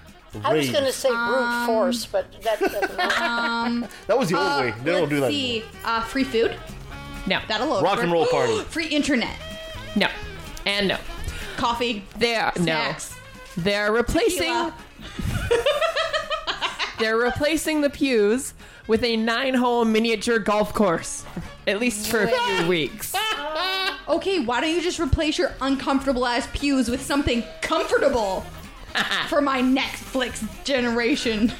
I was going to say brute Um, force, but that doesn't matter. That was the old Uh, way. They don't do that see. anymore. Uh, free food. No. That'll load. Rock and roll party. free internet. No. And no. Coffee. They are Snacks. no. They're replacing Tequila. they're replacing the pews with a nine-hole miniature golf course. At least for a few weeks. Okay, why don't you just replace your uncomfortable ass pews with something comfortable for my Netflix generation?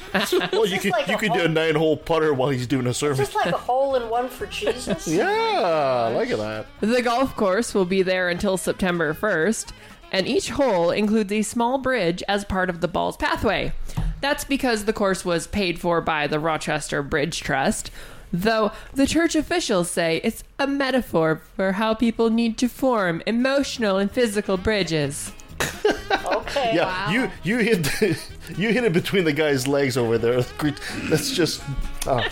Well, you could like you a could do a whole- nine hole putter while he's doing a service. Just like a hole in one for Jesus. Yeah, I like that. The golf course will be there until September 1st, and each hole includes a small bridge as part of the ball's pathway. That's because the course was paid for by the Rochester Bridge Trust, though the church officials say it's a metaphor for how people need to form emotional and physical bridges. Okay. Yeah, Wow. you you hit the, you hit it between the guy's legs over there. That's just oh,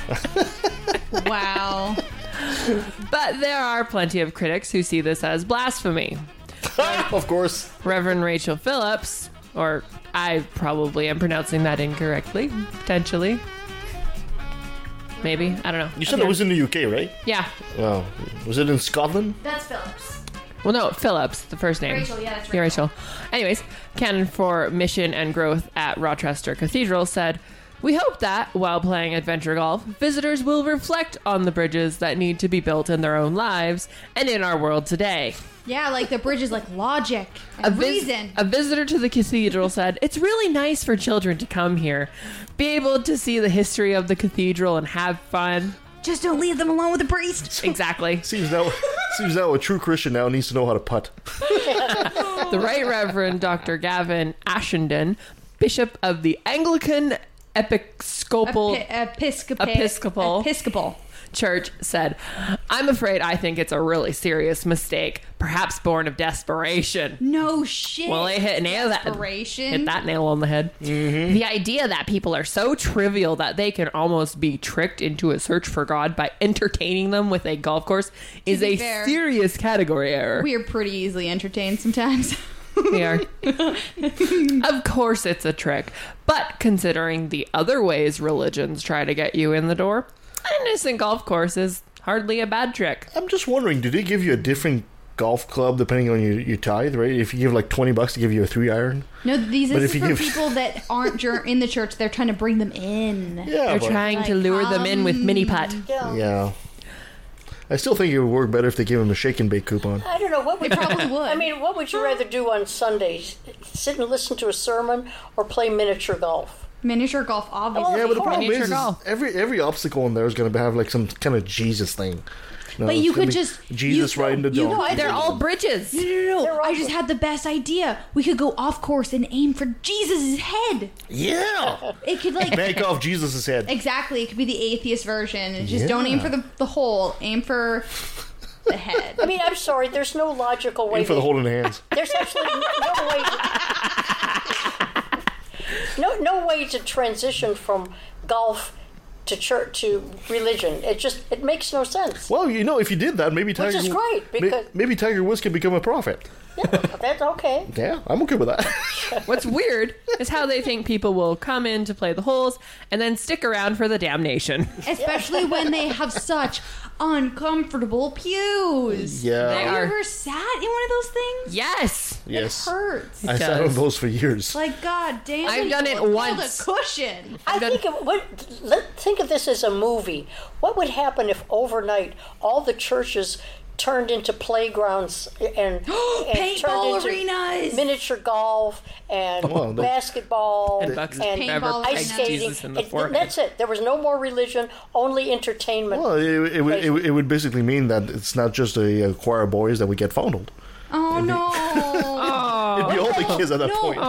wow. But there are plenty of critics who see this as blasphemy. of course. Reverend Rachel Phillips, or I probably am pronouncing that incorrectly, potentially. Maybe. I don't know. You said it was in the UK, right? Yeah. Well, was it in Scotland? That's Phillips. Well, no, Phillips, the first name. Rachel, yeah, that's Yeah, Rachel. Anyways, canon for mission and growth at Rochester Cathedral said, We hope that, while playing adventure golf, visitors will reflect on the bridges that need to be built in their own lives and in our world today. Yeah, like the bridge is like logic A, and vis- reason. a visitor to the cathedral said, It's really nice for children to come here, be able to see the history of the cathedral and have fun. Just don't leave them alone with the priest. Exactly. Seems now, seems now a true Christian now needs to know how to putt. the Right Reverend Dr. Gavin Ashenden, Bishop of the Anglican Episcopal Epi- Episcopal. Episcopal. Episcopal. Church, said, I'm afraid I think it's a really serious mistake, perhaps born of desperation. No shit. Well, they hit nail that Desperation. hit that nail on the head. Mm-hmm. The idea that people are so trivial that they can almost be tricked into a search for God by entertaining them with a golf course is be a fair, serious category error. We are pretty easily entertained sometimes. We are. of course, it's a trick, but considering the other ways religions try to get you in the door, an innocent golf course is hardly a bad trick. I'm just wondering, do they give you a different golf club depending on your, your tithe, right? If you give like 20 bucks to give you a three iron. no, these But this if is you for give- people that aren't jur- in the church. They're trying to bring them in. Yeah. They're but- trying to Like, lure them in with mini putt. Yeah. Yeah. I still think it would work better if they gave him a shake and bake coupon. I don't know what would probably would. I mean, what would you rather do on Sundays? Sit and listen to a sermon or play miniature golf? Miniature golf, obviously. Yeah, but the problem is, is every every obstacle in there is going to have like some kind of Jesus thing. know, But you gonna could just- Jesus you- riding the you- donkey. No, I They're all bridges. No, no, no, I just had the best idea. We could go off course and aim for Jesus' head. yeah, It could like bank off Jesus' head. exactly. It could be the atheist version. And just don't aim for the the hole. Aim for the head. I mean, I'm sorry. There's no logical way. Aim for the to- holding hands. There's actually no way. no, no way to transition from golf to church to religion. It just it makes no sense. Well, you know, if you did that, maybe Tiger. which is great, because- maybe Tiger Woods could become a prophet. Yeah, that's okay. Yeah, I'm okay with that. What's weird is how they think people will come in to play the holes and then stick around for the damnation. Especially when they have such uncomfortable pews. Yeah. They Have you are. ever sat in one of those things? Yes. yes, It hurts. I sat on does. those for years. Like God damn. I've done it hold once. A cushion. I done- think of, what let think of this as a movie. What would happen if overnight all the churches turned into playgrounds and, and Paintball into arenas. miniature golf and Well, they- basketball And Bucks and ice skating. Jesus in It- that's it. There was no more religion, only entertainment. Well, it, it, would- it, it would basically mean that it's not just a, uh choir of boys that would get fondled. Oh no. It'd be all the kids at that no, point. no,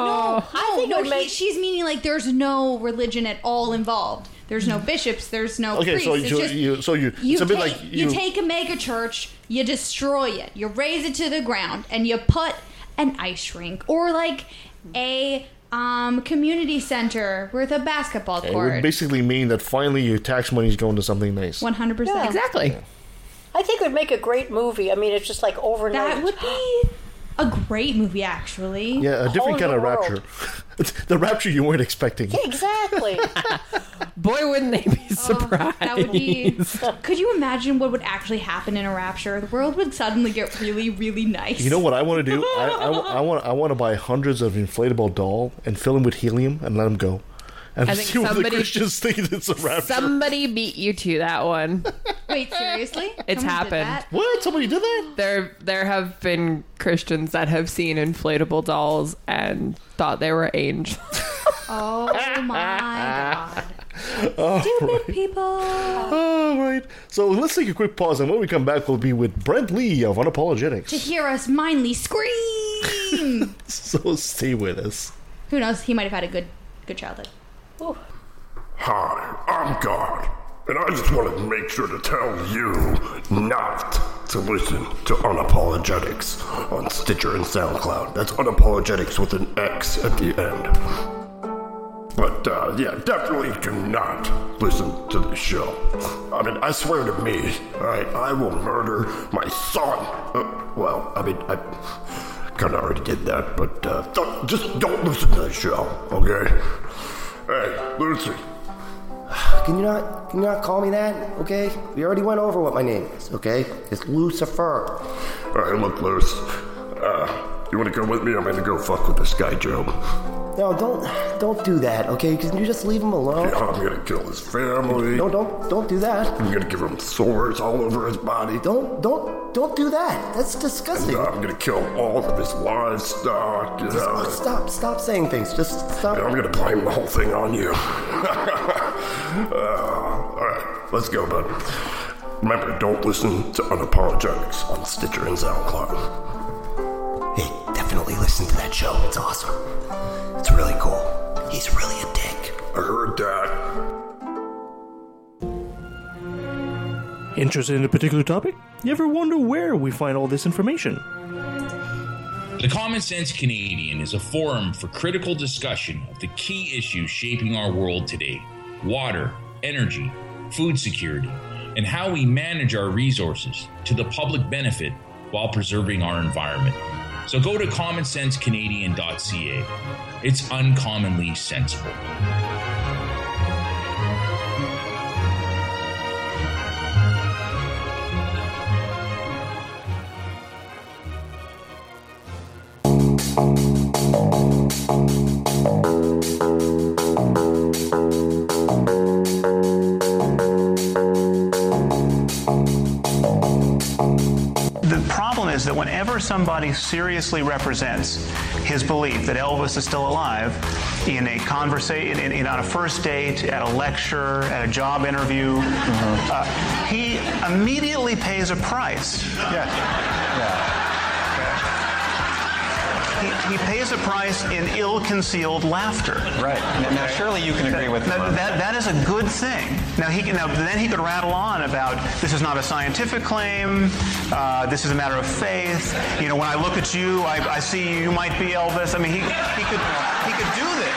I think it no. would he- make- she's meaning like there's no religion at all involved. There's no bishops. There's no Okay, priests. so it's you, just you so you, you it's a bit take, like you, take a mega church, you destroy it, you raise it to the ground, and you put an ice rink or like a um, community center with a basketball court. It would court. basically mean that finally your tax money is going to something nice. One hundred percent, Exactly. I think it would make a great movie. I mean, it's just like overnight. That would be a great movie, actually. Yeah, a different whole kind of new rapture. the rapture you weren't expecting. Exactly. Boy, wouldn't they be surprised. Oh, That would be. Could you imagine what would actually happen in a rapture? The world would suddenly get really, really nice. You know what I want to do? I, I, I want I want to buy hundreds of inflatable doll and fill them with helium and let them go. And I think see what the somebody- Christians think it's a rapture. Somebody beat you to that one. Wait, seriously? It's Someone happened. that? what? Somebody did that? There, there have been Christians that have seen inflatable dolls and thought they were angels. Oh my god. Stupid people. All right. So let's take a quick pause, and when we come back, we'll be with Brent Lee of Unapologetix. To Unapologetix. hear us mindly scream. So stay with us. Who knows? He might have had a good, good childhood. Hi, I'm God, and I just want to make sure to tell you not to listen to Unapologetix on Stitcher and SoundCloud. That's Unapologetix with an X at the end. But uh, yeah, definitely do not listen to this show. I mean, I swear to me, alright, I will murder my son. Uh, well, I mean, I kind of already did that, but uh, th- just don't listen to the show, okay? Hey, Lucy, Can you not can you not call me that? Okay? We already went over what my name is, okay? It's Lucifer. Alright, look, Luce. Uh, you wanna come with me? I'm gonna go fuck with this guy, Joe. No, don't, don't do that. Okay, can you just leave him alone? Yeah, I'm gonna kill his family. No, don't, don't do that. I'm gonna give him sores all over his body. Don't, don't, don't do that. That's disgusting. And I'm gonna kill all of his livestock. You know. Stop, stop saying things. Just stop. I'm gonna blame the whole thing on you. uh, all right, let's go, bud. Remember, don't listen to Unapologetix on Stitcher and SoundCloud. Hey, definitely listen to that show. It's awesome. It's really cool. He's really a dick. I heard that. Interested in a particular topic? You ever wonder where we find all this information? The Common Sense Canadian is a forum for critical discussion of the key issues shaping our world today water, energy, food security, and how we manage our resources to the public benefit while preserving our environment. So go to commonsensecanadian.ca. It's uncommonly sensible. Whenever somebody seriously represents his belief that Elvis is still alive in a conversation, in, in, on a first date, at a lecture, at a job interview, uh, he immediately pays a price. He, he pays a price in ill-concealed laughter. Right. Now, surely you can agree with that, that, that is a good thing. Now he can. Now then he could rattle on about this is not a scientific claim. Uh, this is a matter of faith. You know, when I look at you, I, I see you might be Elvis. I mean, he he could he could do this.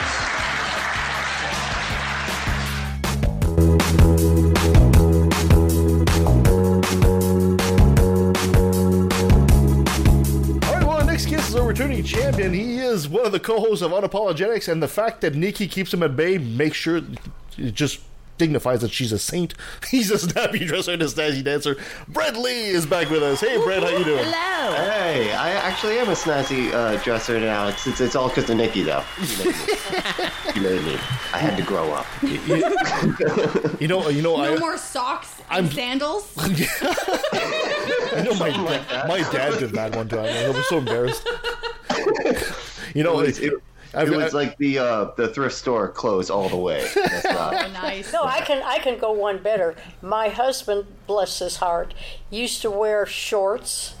Returning champion. He is one of the co-hosts of Unapologetix, and the fact that Nikki keeps him at bay makes sure just dignifies that she's a saint. He's a snappy dresser and a snazzy dancer. Brent Lee is back with us. Hey, Brent, how you doing? Hello. Hey, I actually am a snazzy uh, dresser now. It's, it's, it's all because of Nikki, though. You made, me. you made me. I had to grow up. You know, you know, No I, more socks I'm- sandals. I know my like my dad did that one time. I was so embarrassed. You know, it was, it, I've- it was I- like the uh, the thrift store closed all the way. That's not, Oh, nice. No, I can I can go one better. My husband, bless his heart, used to wear shorts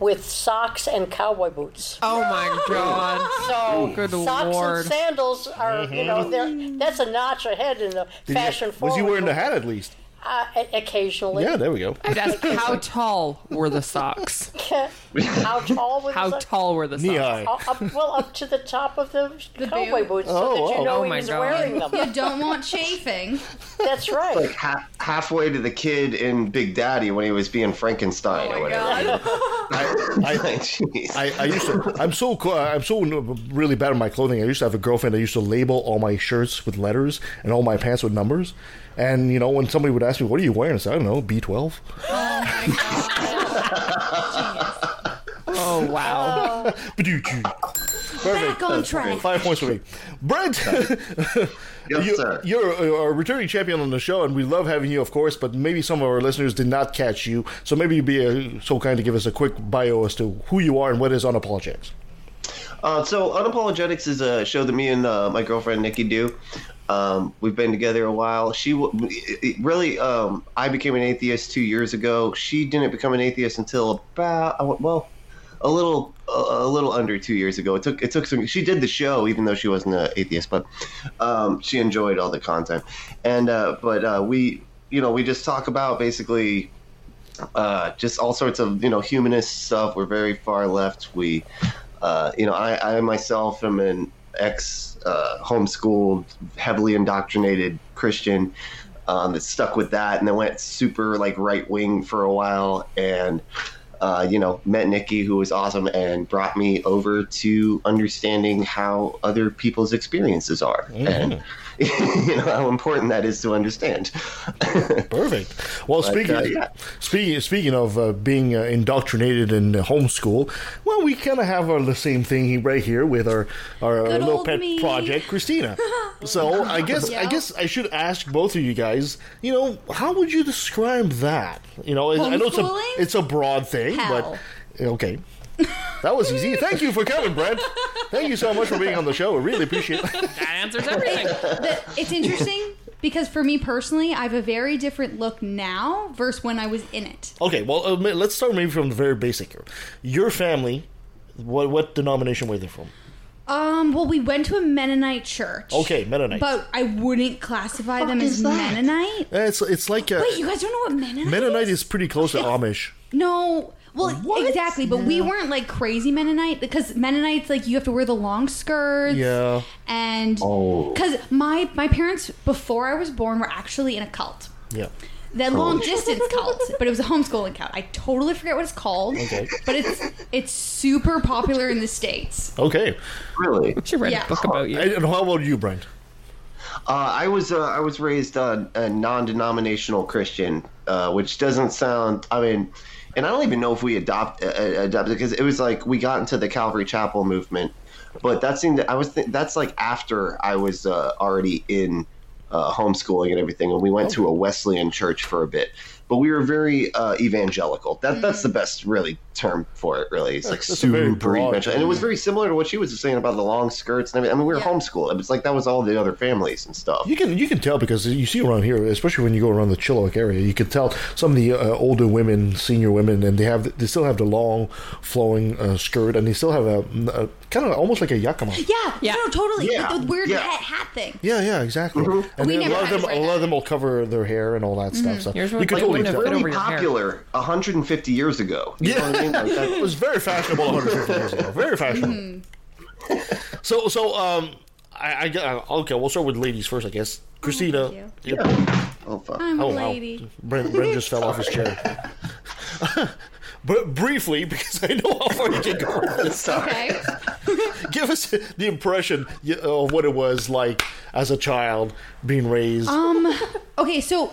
with socks and cowboy boots. Oh my god. So Good socks lord. and sandals are you know they're that's a notch ahead in the Did he- fashion was forward. he wearing the hat at least? Uh, occasionally. Yeah, there we go. I'd ask how tall were the socks? How tall was How the tall were the Knee socks? high. Uh, up, well, up to the top of the, cowboy boot? boots, so Oh, that you know Oh, he my was God. wearing them. You don't want chafing. That's right. like ha- halfway to the kid in Big Daddy when he was being Frankenstein Oh or whatever. god. I, Like, jeez. I, I used to. I'm so I'm so really bad at my clothing. I used to have a girlfriend that used to label all my shirts with letters and all my pants with numbers. And you know, when somebody would ask me, "What are you wearing?" I said, "I don't know, B12." Oh wow. Perfect. Back on track. Five points for me, Brent. Yes, you, sir. You're a, a returning champion on the show, and we love having you, of course. But maybe some of our listeners did not catch you, so maybe you'd be uh so kind to give us a quick bio as to who you are and what is Unapologetix. Uh, so, Unapologetix is a show that me and uh, my girlfriend Nikki do. Um, we've been together a while. She really, um, I became an atheist two years ago. She didn't become an atheist until about uh, well, a little a, a little under two years ago. It took it took some. She did the show even though she wasn't an atheist, but um, she enjoyed all the content. And uh, but uh, we, you know, we just talk about basically uh, just all sorts of you know humanist stuff. We're very far left. We, uh, you know, I, I myself am an ex uh, homeschooled, heavily indoctrinated Christian um, that stuck with that, and then went super like right wing for a while, and uh, you know met Nikki, who was awesome, and brought me over to understanding how other people's experiences are, and you know how important that is to understand. Perfect. Well, But, speaking uh, yeah. speaking speaking of uh, being uh, indoctrinated in uh, homeschool, well, we kind of have the same thing right here with our our uh, Good little pet me. project, Kristina. so I guess I guess I should ask both of you guys. You know, how would you describe that? You know, I know it's a it's a broad thing, Hell. but okay. That was easy. Thank you for coming, Brent. Thank you so much for being on the show. I really appreciate it. That answers everything. The- it's interesting because for me personally, I have a very different look now versus when I was in it. Okay, well, uh, ma- let's start maybe from the very basic here. Your family, what what denomination were they from? Um, well, we went to a Mennonite church. Okay, Mennonite. But I wouldn't classify them as Mennonite. Eh, It's it's like uh, Wait, you guys don't know what Mennonite? Mennonite is pretty close to Amish. No. Well, exactly, but we weren't like crazy Mennonite because Mennonites like you have to wear the long skirts. Yeah. And Oh. because my my parents before I was born were actually in a cult. Yeah. The long distance cult, but it was a homeschooling cult. I totally forget what it's called. Okay. But it's it's super popular in the states. Okay. Really? Should read Yeah. a book about you. And and how about you, Brent? Uh, I was uh, I was raised uh, a non-denominational Christian, uh, which doesn't sound. I mean, and I don't even know if we adopt uh, adopted because it was like we got into the Calvary Chapel movement, but that seemed I was th- that's like after I was uh, already in uh, homeschooling and everything, and we went to a Wesleyan church for a bit. But we were very uh, evangelical. That that's the best really term for it. Really, it's like That's super broad evangelical, and it was very similar to what she was saying about the long skirts and everything. I mean, we were Yeah. homeschooled. it's like that was all the other families and stuff. You can you can tell because you see around here, especially when you go around the Chilliwack area, you can tell some of the uh, older women, senior women, and they have they still have the long flowing uh, skirt, and they still have a, a kind of almost like a yakima. Yeah, Yeah. no, totally. Yeah, Like the weird yeah. hat, hat thing. Yeah, yeah, exactly. And We then a never lot of them, a lot of them will cover their hair and all that stuff. So Yours you would- could like, totally tell. really over your popular 150 years ago. You know what I mean? Like that, It was very fashionable 150 years ago. Very fashionable. Mm-hmm. So, so um, I, I got- okay. We'll start with ladies first, I guess. Kristina. thank Yep. oh, fuck. I'm Oh, a wow. lady. Brent, Brent just fell off his chair. but briefly, because I know how far you can go with this, Okay. give us the impression of what it was like as a child being raised. Um. Okay, so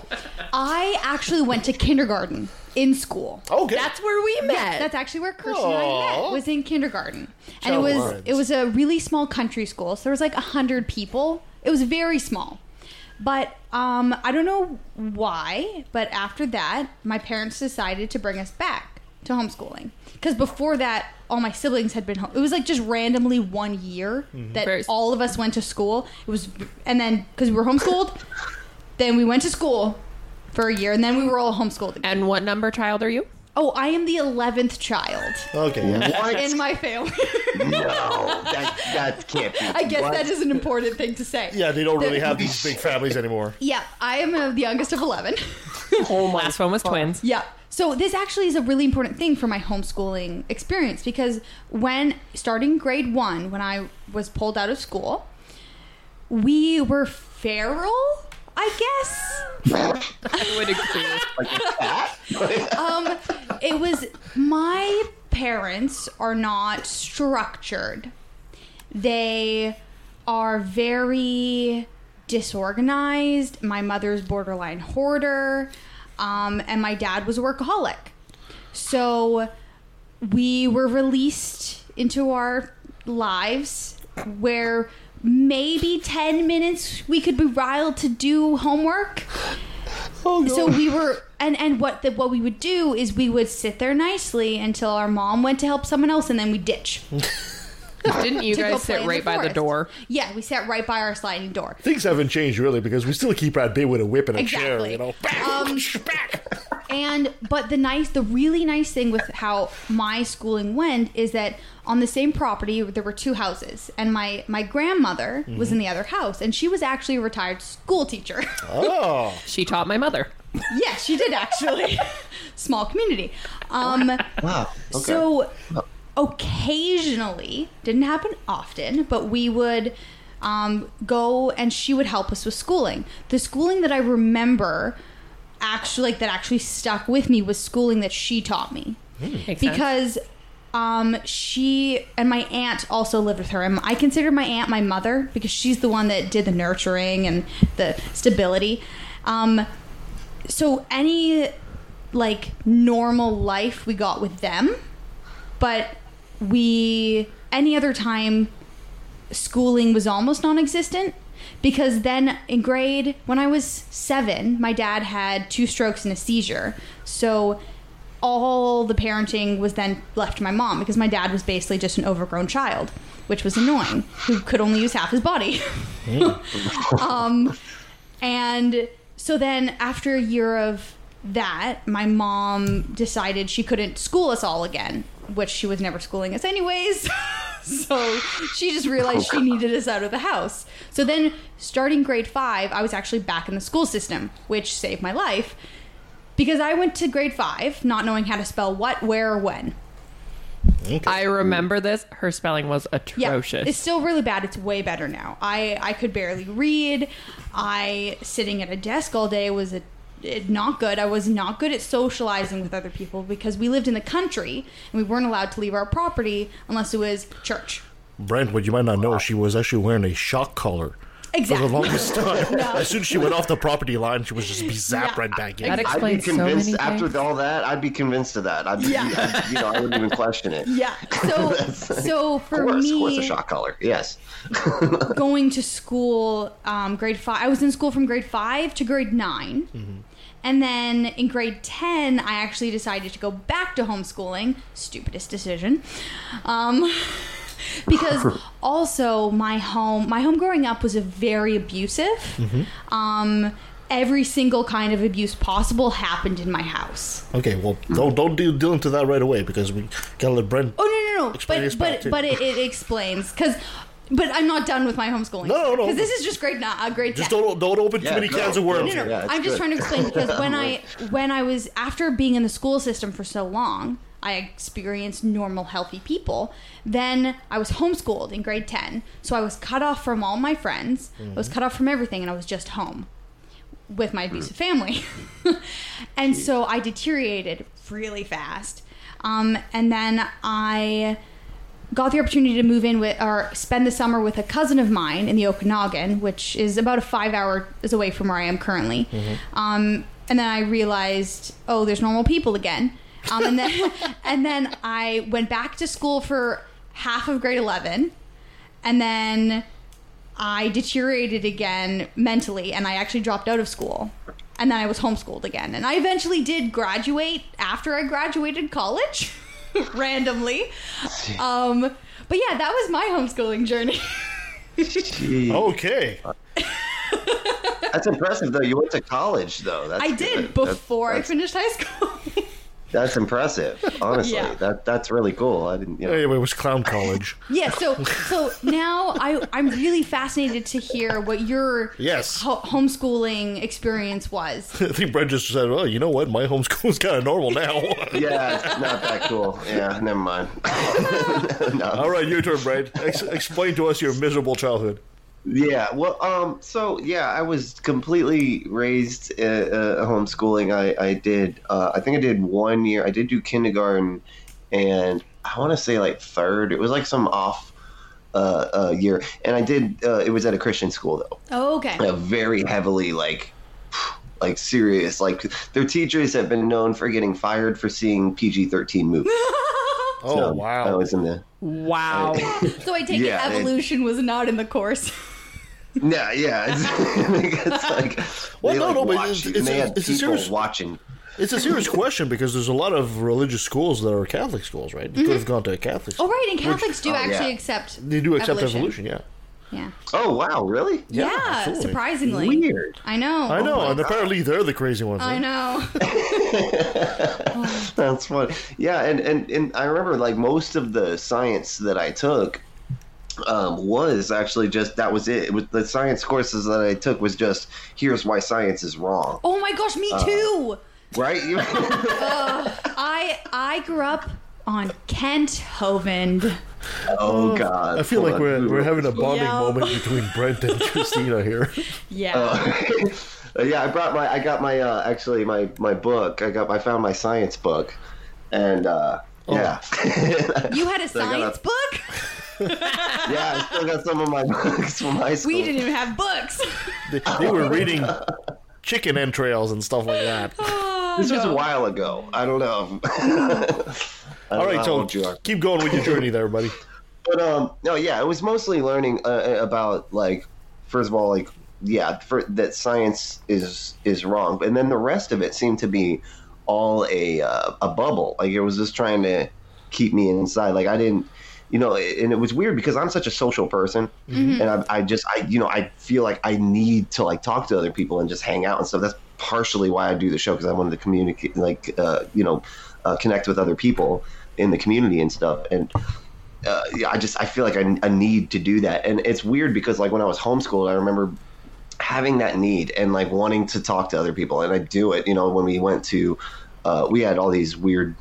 I actually went to kindergarten in school. okay. That's where we met. That's actually where Kirsten and I met. Was in kindergarten, and it was lines. it was a really small country school. So there was like a hundred people. It was very small, but um, I don't know why. But after that, my parents decided to bring us back to homeschooling because before that, all my siblings had been home. It was like just randomly one year that Very- all of us went to school. It was, and then because we were homeschooled, then we went to school for a year, and then we were all homeschooled. Again. and what number child are you? Oh, I am the eleventh child okay. What? in my family. no, that, that can't be. I guess What? that is an important thing to say. Yeah, they don't really have these big families anymore. Yeah, I am uh, the youngest of 11. oh my! Last one was twins. yeah. So this actually is a really important thing for my homeschooling experience because when starting grade 1 when I was pulled out of school, we were feral, I guess. I would agree. um, it was my parents are not structured. They are very disorganized. My mother's borderline hoarder, um, and my dad was a workaholic. So we were released into our lives where maybe 10 minutes we could be riled to do homework. Oh, so we were and and what the, what we would do is we would sit there nicely until our mom went to help someone else and then we ditch Didn't you to go guys play sit in right by the forest. door? yeah we sat right by our sliding door Things haven't changed really because we still keep Brad Bay with a whip and a chair, Exactly. you know. Back, Um, back. and but the nice the really nice thing with how my schooling went is that on the same property there were two houses and my my grandmother was in the other house and she was actually a retired school teacher Oh, She taught my mother. yes she did actually small community um Wow. Okay. So occasionally, didn't happen often, but we would um, go and she would help us with schooling. The schooling that I remember actually like that actually stuck with me was schooling that she taught me sense. because Um, she and my aunt also lived with her, and I consider my aunt my mother because she's the one that did the nurturing and the stability. Um, so any like normal life we got with them, but we any other time schooling was almost non-existent. Because then in grade when i was seven my dad had two strokes and a seizure. So all the parenting was then left to my mom because my dad was basically just an overgrown child which was annoying who could only use half his body. Um, and so then after a year of that my mom decided she couldn't school us all again which she was never schooling us anyways so she just realized she oh, needed us out of the house so then starting grade five i was actually back in the school system which saved my life because i went to grade five not knowing how to spell what where or when I remember this. Her spelling was atrocious. yeah, it's still really bad. It's way better now. I I could barely read. I sitting at a desk all day was a it, not good. I was not good at socializing with other people because we lived in the country and we weren't allowed to leave our property unless it was church. Brent, what you might not know, she was actually wearing a shock collar. Exactly. For the longest time. No. As soon as she went off the property line, she was just be zapped right back in. I'd be convinced after all that. I'd be convinced of that. I'd be, Yeah. I'd- you know, I wouldn't even question it. Yeah. So so for of course, me of course, a shock collar. Yes. going to school um, grade five i was in school from grade five to grade 9 and then in grade 10 i actually decided to go back to homeschooling. Stupidest decision. Um, because also my home my home growing up was a very abusive. Um, every single kind of abuse possible happened in my house. Okay, well, don't don't deal, deal into that right away because we gotta let Brent. oh no no no. Explain but but but it, it explains. Because but I'm not done with my homeschooling. No, no, no. Because this is just grade not uh, grade. Just 10. don't don't open too many go. cans of worms. No, no, Yeah, I'm just good. trying to explain because when I when I was after being in the school system for so long, I experienced normal, healthy people. Then I was homeschooled in grade ten, so I was cut off from all my friends. I was cut off from everything, and I was just home with my abusive family. and so I deteriorated really fast. Um, and then I got the opportunity to move in with or spend the summer with a cousin of mine in the Okanagan, which is about a five hours away from where I am currently. Um, and then I realized, oh, there's normal people again. Um, and then and then I went back to school for half of grade eleven, and then I deteriorated again mentally, and I actually dropped out of school. And then I was homeschooled again. And I eventually did graduate after I graduated college, randomly. Um, but yeah, that was my homeschooling journey. Okay. That's impressive, though. You went to college, though. That's I good. did That's- before I that's, finished high school. That's impressive. Honestly, Yeah. that that's really cool. I didn't. You know, Anyway, it was clown college. yeah, so so now I I'm really fascinated to hear what your Yes. ho- homeschooling experience was. I think Brent just said, "Well, you know what? My homeschool's kind of normal now." yeah, it's not that cool. Yeah, never mind. All right, your turn, Brent. Ex- explain to us your miserable childhood. Yeah, well, um, so yeah, I was completely raised uh, uh, homeschooling. I I did, uh, I think I did one year. I did do kindergarten, and I want to say like third. It was like some off uh, uh, year, and I did. Uh, it was at a Christian school though. Oh, okay. a very heavily like like serious like their teachers have been known for getting fired for seeing PG-13 movies. Oh So, wow! I was in the Wow. So I take Yeah, it they- evolution was not in the course. Yeah yeah it's, it's like Well, they, no, like, no, but it's- it's they a- had it's a serious- watching It's a serious question because there's a lot of religious schools that are Catholic schools, right? You could mm-hmm. have gone to a Catholic. School, Oh, right, and Catholics do oh, actually yeah. accept. They do accept evolution. evolution, yeah. Yeah. oh wow really Yeah, absolutely. surprisingly. weird I know. I oh, know, my and apparently they're the crazy ones. I huh? know. that's funny yeah and, and and I remember like most of the science that I took um, was actually just that was it. It was the science courses that I took was just here's why science is wrong, Oh my gosh, me Uh, too. right? You- I I grew up on Kent Hovind. oh god, I feel Hold like on. we're we're having a this? bonding Yeah. moment between Brent and Kristina here. Yeah. Uh, yeah, I brought my I got my uh, actually my my book. I got I found my science book, and uh, Yeah. You had a So I got science book? yeah, I still got some of my books from high school. We didn't even have books. They, they were reading chicken entrails and stuff like that. This was a while ago. I don't know. I All don't know so you are. keep going with your journey there, buddy. But um, no, yeah, it was mostly learning uh, about like, first of all, like, yeah, for, that science is is wrong, and then the rest of it seemed to be all a uh, a bubble. Like it was just trying to keep me inside. Like I didn't, you know, and it was weird because I'm such a social person, Mm-hmm. and I, I just, I, you know, I feel like I need to like talk to other people and just hang out and stuff. That's partially why I do the show because I wanted to communicate, like, uh, you know, uh, connect with other people in the community and stuff, and uh, yeah, I just I feel like I, I need to do that, and it's weird because like when I was homeschooled, I remember having that need and like wanting to talk to other people, and I do it. You know, when we went to, uh, we had all these weird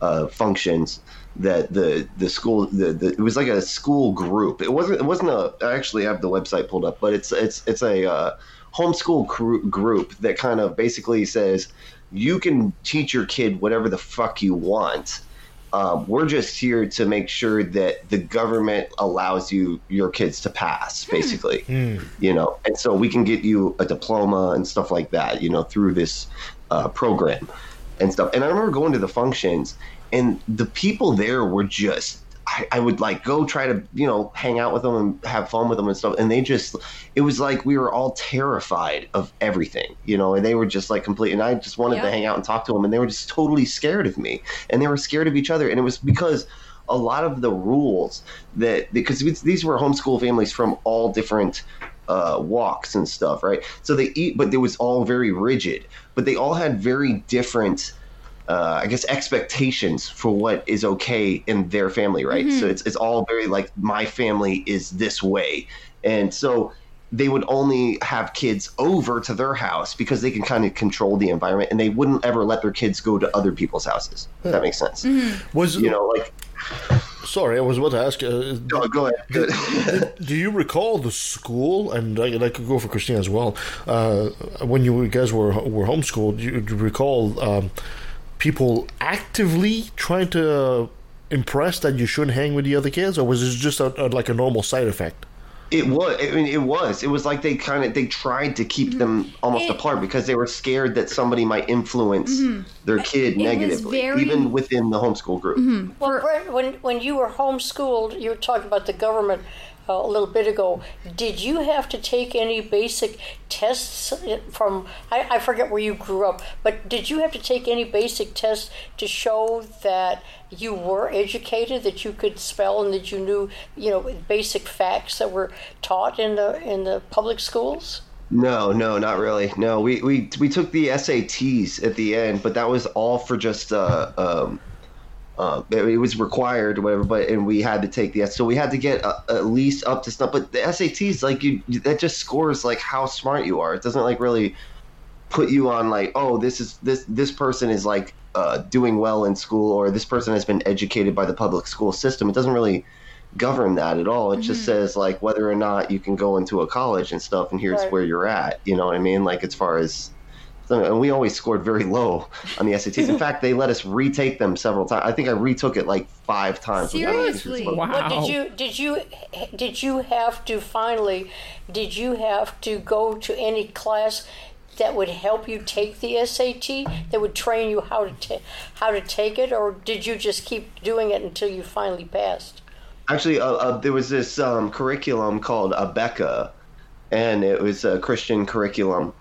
uh, functions that the the school the, the it was like a school group. It wasn't it wasn't a. I actually have the website pulled up, but it's it's it's a uh, homeschool cru- group that kind of basically says you can teach your kid whatever the fuck you want um, we're just here to make sure that the government allows you your kids to pass basically you know and so we can get you a diploma and stuff like that you know through this uh, program and stuff and i remember going to the functions and the people there were just I, I would like go try to you know hang out with them and have fun with them and stuff and they just it was like we were all terrified of everything you know and they were just like complete and i just wanted to hang out and talk to them and they were just totally scared of me and they were scared of each other and it was because a lot of the rules that because these were homeschool families from all different uh, walks and stuff right? So they eat but it was all very rigid but they all had very different uh, I guess expectations for what is okay in their family, right? So it's it's all very like my family is this way, and so they would only have kids over to their house because they can kind of control the environment, and they wouldn't ever let their kids go to other people's houses. If that makes sense. Was You know, like sorry, I was about to ask. Uh, oh, go ahead. do you recall the school? And I, I could go for Christine as well. Uh, when you guys were were homeschooled, do you, do you recall um, people actively trying to uh, impress that you shouldn't hang with the other kids, or was it just a, a, like a normal side effect? It was. I mean, it was. It was like they kind of they tried to keep them mm-hmm. almost It- apart because they were scared that somebody might influence mm-hmm. their kid was negatively, very- even within the homeschool group. Mm-hmm. Well, Brent, when when you were homeschooled, you were talking about the government a little bit ago. Did you have to take any basic tests from? I, I forget where you grew up, but did you have to take any basic tests to show that you were educated, that you could spell, and that you knew, you know, basic facts that were taught in the in the public schools? No, no, not really. No, we we we took the SATs at the end, but that was all for just uh um. Uh, it was required or whatever, but and we had to take the so we had to get uh, at least up to stuff. But the SATs, like you, that just scores like how smart you are. It doesn't like really put you on like oh this is this this person is like uh, doing well in school or this person has been educated by the public school system. It doesn't really govern that at all. It just says like whether or not you can go into a college and stuff, and here's Right. where you're at. You know what I mean? Like as far as and we always scored very low on the SATs. In fact, they let us retake them several times. I think I retook it like five times. Seriously? Wow. What did you did you did you have to finally did you have to go to any class that would help you take the SAT that would train you how to ta- how to take it or did you just keep doing it until you finally passed? Actually, uh, uh, there was this um, curriculum called Abeka, and it was a Christian curriculum,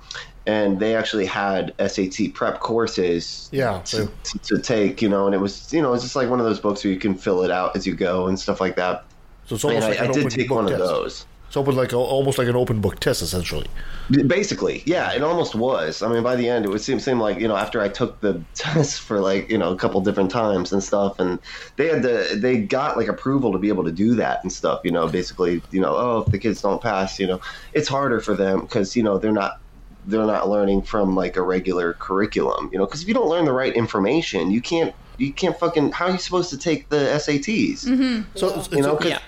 and they actually had SAT prep courses. Yeah, To, to, to take, you know, and it was, you know, it's just like one of those books where you can fill it out as you go and stuff like that. So it's almost I, like I an did open take one of test. those. So it's like a, almost like an open book test, essentially. Basically, yeah, it almost was. I mean, by the end, it would seem, seem like you know after I took the test for like you know a couple different times and stuff, and they had to they got like approval to be able to do that and stuff. You know, basically, you know, oh, if the kids don't pass, you know, it's harder for them because you know they're not they're not learning from like a regular curriculum. You know, because if you don't learn the right information, you can't you can't fucking how are you supposed to take the SATs? Mm-hmm. So it's, it's, You know, 'cause- Yeah.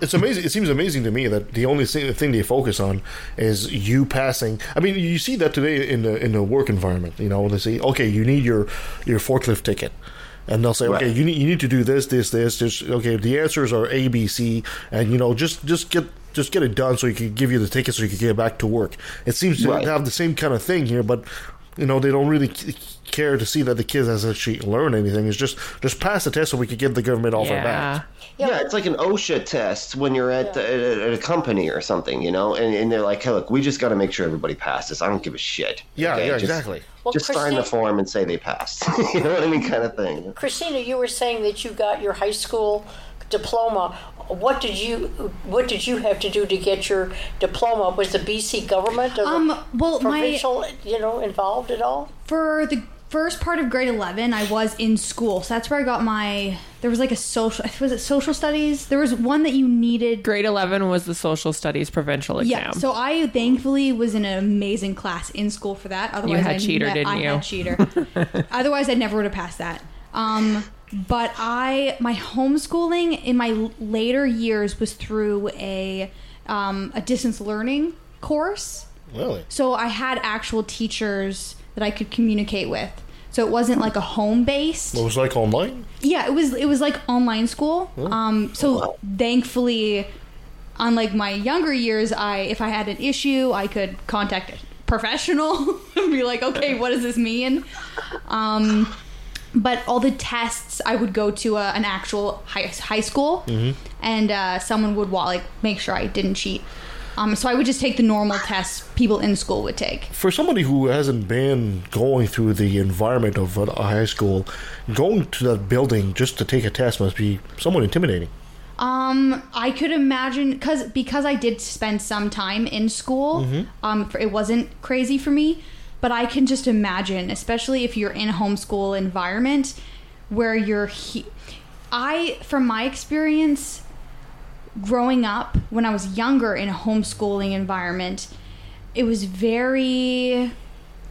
it's amazing. It seems amazing to me that the only thing, thing they focus on is you passing. I mean, you see that today in the in the work environment. You know, they say, okay, you need your your forklift ticket. and they'll say, Right. okay, you need you need to do this, this, this. Just okay, the answers are A, B, C, and you know, just just get just get it done so he can give you the ticket so you can get back to work. It seems to Right. have the same kind of thing here, but you know, they don't really care to see that the kids has actually learned anything. It's just just pass the test so we can get the government off our back. Yeah, it's like an OSHA test when you're at, the, at, at a company or something, you know, and, and they're like, "Hey, look, we just got to make sure everybody passes. I don't give a shit." Yeah, yeah, just- exactly. Well, just sign the form and say they passed. you know what I mean, kind of thing. Kristina, you were saying that you got your high school diploma. What did you What did you have to do to get your diploma? Was the BC government or Um, the well, my- provincial, you know, involved at all? For the first part of grade 11, I was in school. So that's where I got my. There was like a social. Was it social studies? There was one that you needed. Grade 11 was the social studies provincial exam. Yeah, so I thankfully was in an amazing class in school for that. Otherwise, had I cheater, ne- didn't I you? had cheater. Otherwise, I never would have passed that. Um, but I, my homeschooling in my later years was through a um, a distance learning course. Really? So I had actual teachers that I could communicate with. So it wasn't like a home based. It was like online. Yeah, it was it was like online school. Um, so thankfully, unlike my younger years, I if I had an issue, I could contact a professional and be like, okay, what does this mean? Um, but all the tests, I would go to a, an actual high, high school, and uh, someone would like make sure I didn't cheat. Um, so I would just take the normal tests people in school would take. For somebody who hasn't been going through the environment of a a high school, going to that building just to take a test must be somewhat intimidating. Um, I could imagine because because I did spend some time in school. Mhm. Um, for, it wasn't crazy for me, but I can just imagine, especially if you're in a homeschool environment where you're. He- I, from my experience, growing up when I was younger in a homeschooling environment, it was very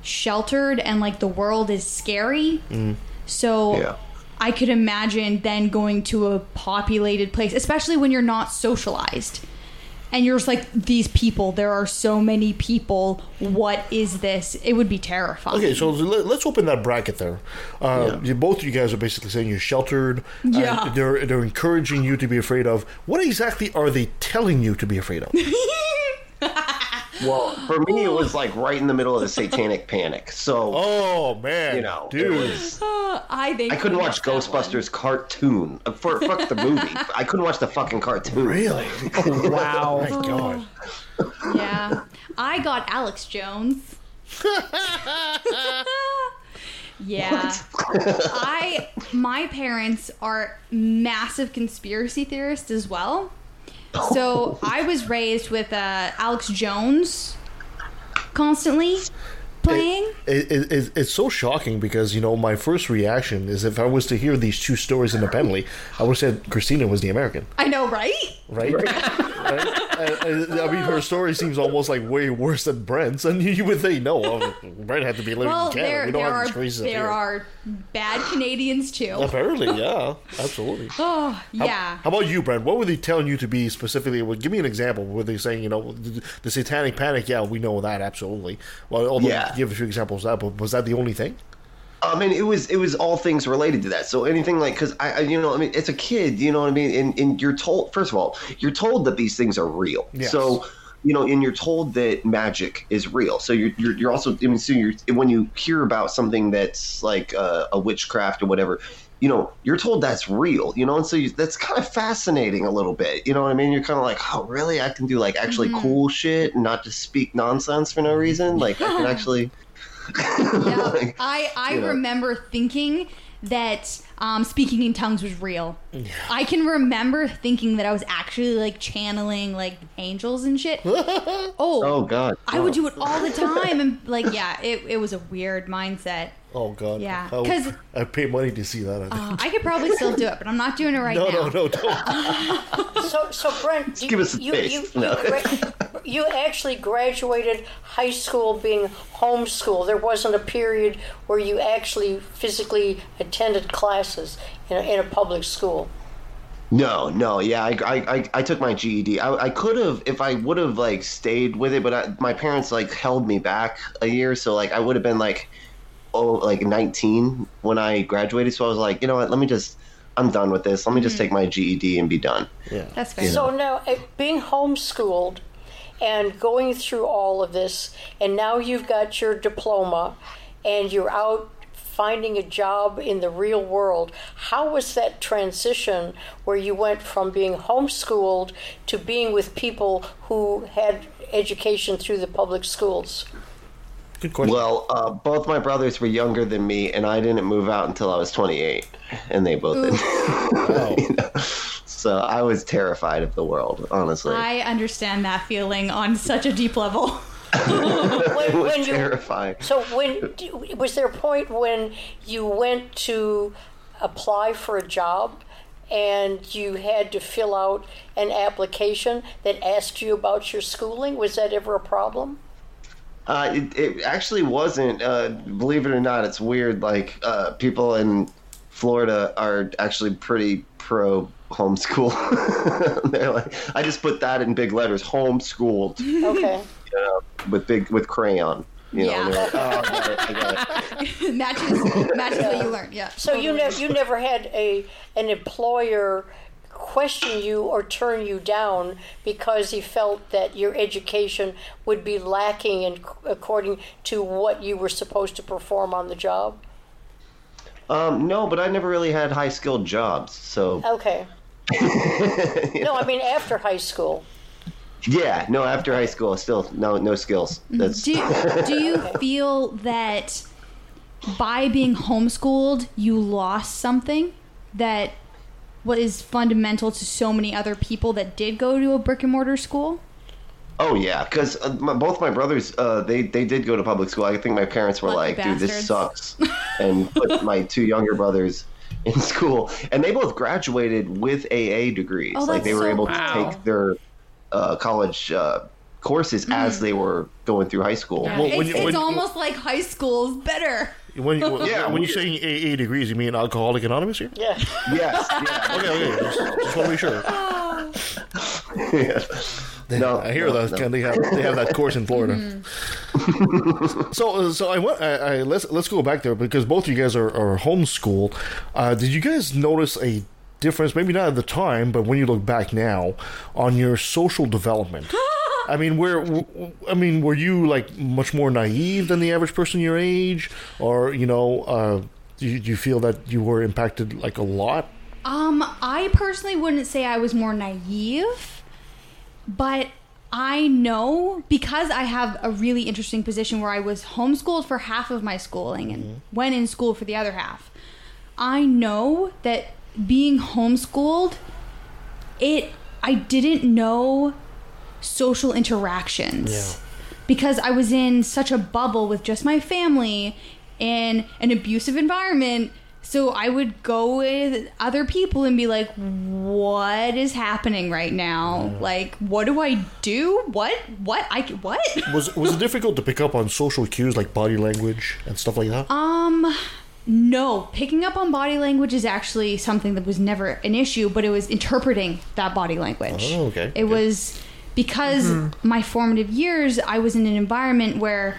sheltered and like the world is scary. Mm. So Yeah. I could imagine then going to a populated place, especially when you're not socialized. And you're just like, these people, there are so many people. What is this? It would be terrifying. Okay, so let- let's open that bracket there. Uh, you, both of you guys are basically saying you're sheltered. and Yeah. they're they're encouraging you to be afraid of. What exactly are they telling you to be afraid of? Well, for me, it was like right in the middle of the satanic panic. So, oh man, you know, dude. was. Uh, I think I couldn't watch Ghostbusters cartoon Uh, for fuck the movie. I couldn't watch the fucking cartoon. Really? wow. My God. Yeah, I got Alex Jones. yeah, I my parents are massive conspiracy theorists as well. So I was raised with uh, Alex Jones constantly playing. It, it, it, it's so shocking because you know my first reaction is if I was to hear these two stories independently, I would have said Kristina was the American, I know, right? right? right? And- and, I mean, her story seems almost like way worse than Brent's, and you would think, no, well, Brent had to be living Well, in Canada. there we don't there have are crazies there here. are bad Canadians too. Apparently, yeah, absolutely. Oh How- yeah. How, about you, Brent? What were they telling you to be specifically? Well, give me an example. Were they saying, you know, the, the satanic panic? Yeah, we know that absolutely. Well, although Yeah. Give a few examples of that, but was that the only thing? I mean, it was it was all things related to that. So anything like because I, I, you know, I mean, it's a kid, you know what I mean, and, and you're told first of all, you're told that these things are real. Yes. So you know, and you're told that magic is real. So you're you're, you're also I mean, so you're when you hear about something that's like uh, a witchcraft or whatever. You know, you're told that's real, you know, and so you, that's kind of fascinating a little bit. You know what I mean? You're kind of like, oh, really? I can do like actually Mhm. cool shit and not just speak nonsense for no reason. Like I can actually. Yeah, I I you know. remember thinking that um, speaking in tongues was real. I can remember thinking that I was actually like channeling like angels and shit. oh, Oh God. I would do it all the time, and like yeah, it it was a weird mindset. Oh God. Yeah, 'cause- I paid money to see that. I. Uh, I could probably still do it, but I'm not doing it right no, now. no, no, no don't. So, so Brent, you, give us a you, taste. You, No. you, gra- you actually graduated high school being homeschool. There wasn't a period where you actually physically attended classes in a, in a public school. No, no, yeah, I, I, I, I took my GED. I, I could have if I would have like stayed with it, but I, my parents like held me back a year, so like I would have been like oh, like 19 when I graduated, so I was like, you know what? Let me just. I'm done with this. Let me just take my GED and be done. Yeah. That's fair. So now, eh, being homeschooled and going through all of this, and now you've got your diploma, and you're out finding a job in the real world. How was that transition where you went from being homeschooled to being with people who had education through the public schools? Good question. Well, uh, both my brothers were younger than me, and I didn't move out until I was 28, and they both did. You know? So I was terrified of the world, honestly. I understand that feeling on such a deep level. it was when you- terrifying. So when was there a point when you went to apply for a job and you had to fill out an application that asked you about your schooling? Was that ever a problem? Uh, it, it actually wasn't. Uh, believe it or not, it's weird. Like uh, people in Florida are actually pretty pro homeschool. They're like, I just put that in big letters, homeschooled, you Okay. Know, with big with crayon. You know, Yeah. and they're like, oh, I got it, I got it. matches matches what you learned. Yeah. So you never you never had a an employer question you or turn you down because he felt that your education would be lacking in according to what you were supposed to perform on the job. Um, no, but I never really had high skilled jobs. So Okay. No, I mean after high school. Yeah, no. After high school, still no no skills. That's Do do you feel that by being homeschooled you lost something that was fundamental to so many other people that did go to a brick and mortar school? Oh yeah, because uh, both my brothers, uh, they they did go to public school. I think my parents were Lucky like, "Dude, this sucks," and put my two younger brothers in school, and they both graduated with AA degrees. Oh, like they were so able cool. to take their uh, college uh, courses as they were going through high school. Well, when it's you- it's when- almost like high school is better. When, when, Yeah, when you're saying AA degrees, you mean Alcoholic Anonymous here? Yeah. Yes, yeah, Okay, okay. Just, just want to be sure. yes. No, I hear no, that no. they have they have that course in Florida. Mm-hmm. so uh, so I, want- I, I let's let's go back there because both of you guys are, are homeschooled. Uh, did you guys notice a difference? Maybe not at the time, but when you look back now on your social development. I mean, where I mean, were you like much more naive than the average person your age, or you know, uh, do, you, do you feel that you were impacted like a lot? Um, I personally wouldn't say I was more naive, but I know because I have a really interesting position where I was homeschooled for half of my schooling and went in school for the other half. I know that being homeschooled, it I didn't know social interactions Yeah. because I was in such a bubble with just my family in an abusive environment. So I would go with other people and be like, "What is happening right now? Like, what do I do? What? What? I what?" Was was it difficult to pick up on social cues like body language and stuff like that? Um, no. Picking up on body language is actually something that was never an issue, but it was interpreting that body language. Oh, okay. It was because mm-hmm. my formative years, I was in an environment where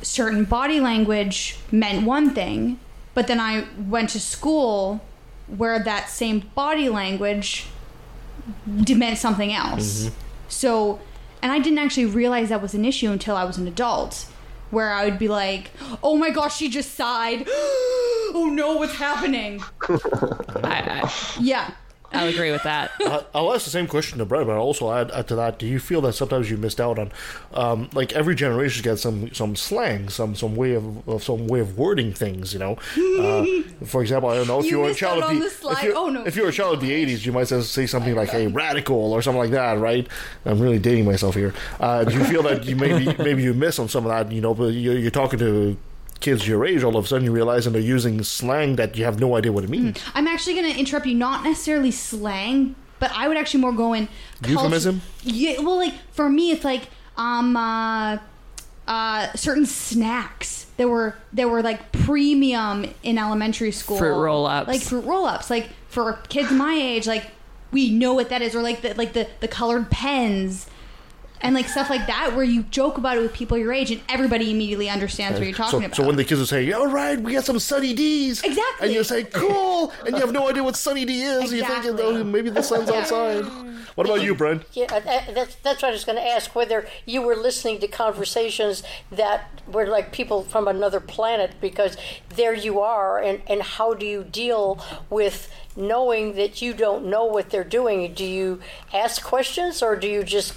certain body language meant one thing, but then I went to school where that same body language meant something else. Mm-hmm. So, and I didn't actually realize that was an issue until I was an adult, where I would be like, "Oh my gosh, she just sighed. oh no, what's happening?" I, I, Yeah. I'll agree with that. I- I'll ask the same question to Brent, but I'll also add, add to that. Do you feel that sometimes you missed out on, um, like every generation gets some some slang, some some way of, of some way of wording things? You know, uh, for example, I don't know if you, you were a child of the, if, you're, Oh, no. if you're a child of the '80s, you might say, say something like "hey radical" or something like that, right? I'm really dating myself here. Uh, do you feel that you maybe maybe you miss on some of that? You know, but you're, you're talking to kids your age, all of a sudden you realize and they're using slang that you have no idea what it means. I'm actually going to interrupt you. Not necessarily slang, but I would actually more go in cultu- Euphemism? Yeah. Well, like for me, it's like um uh, uh certain snacks. There were there were like premium in elementary school. Fruit roll-ups. Like fruit roll-ups. Like for kids my age, like we know what that is, or like the like the the colored pens. And like stuff like that where you joke about it with people your age and everybody immediately understands what you're talking so, about. so when the kids will say, "All right, we got some Sunny D's," Exactly. and you say, "Cool," and you have no idea what Sunny D is, you think, oh, maybe the sun's outside. What about you, Brent? Yeah, uh, that's, that's what I was going to ask whether you were listening to conversations that were like people from another planet because there you are, and, and how do you deal with knowing that you don't know what they're doing? Do you ask questions or do you just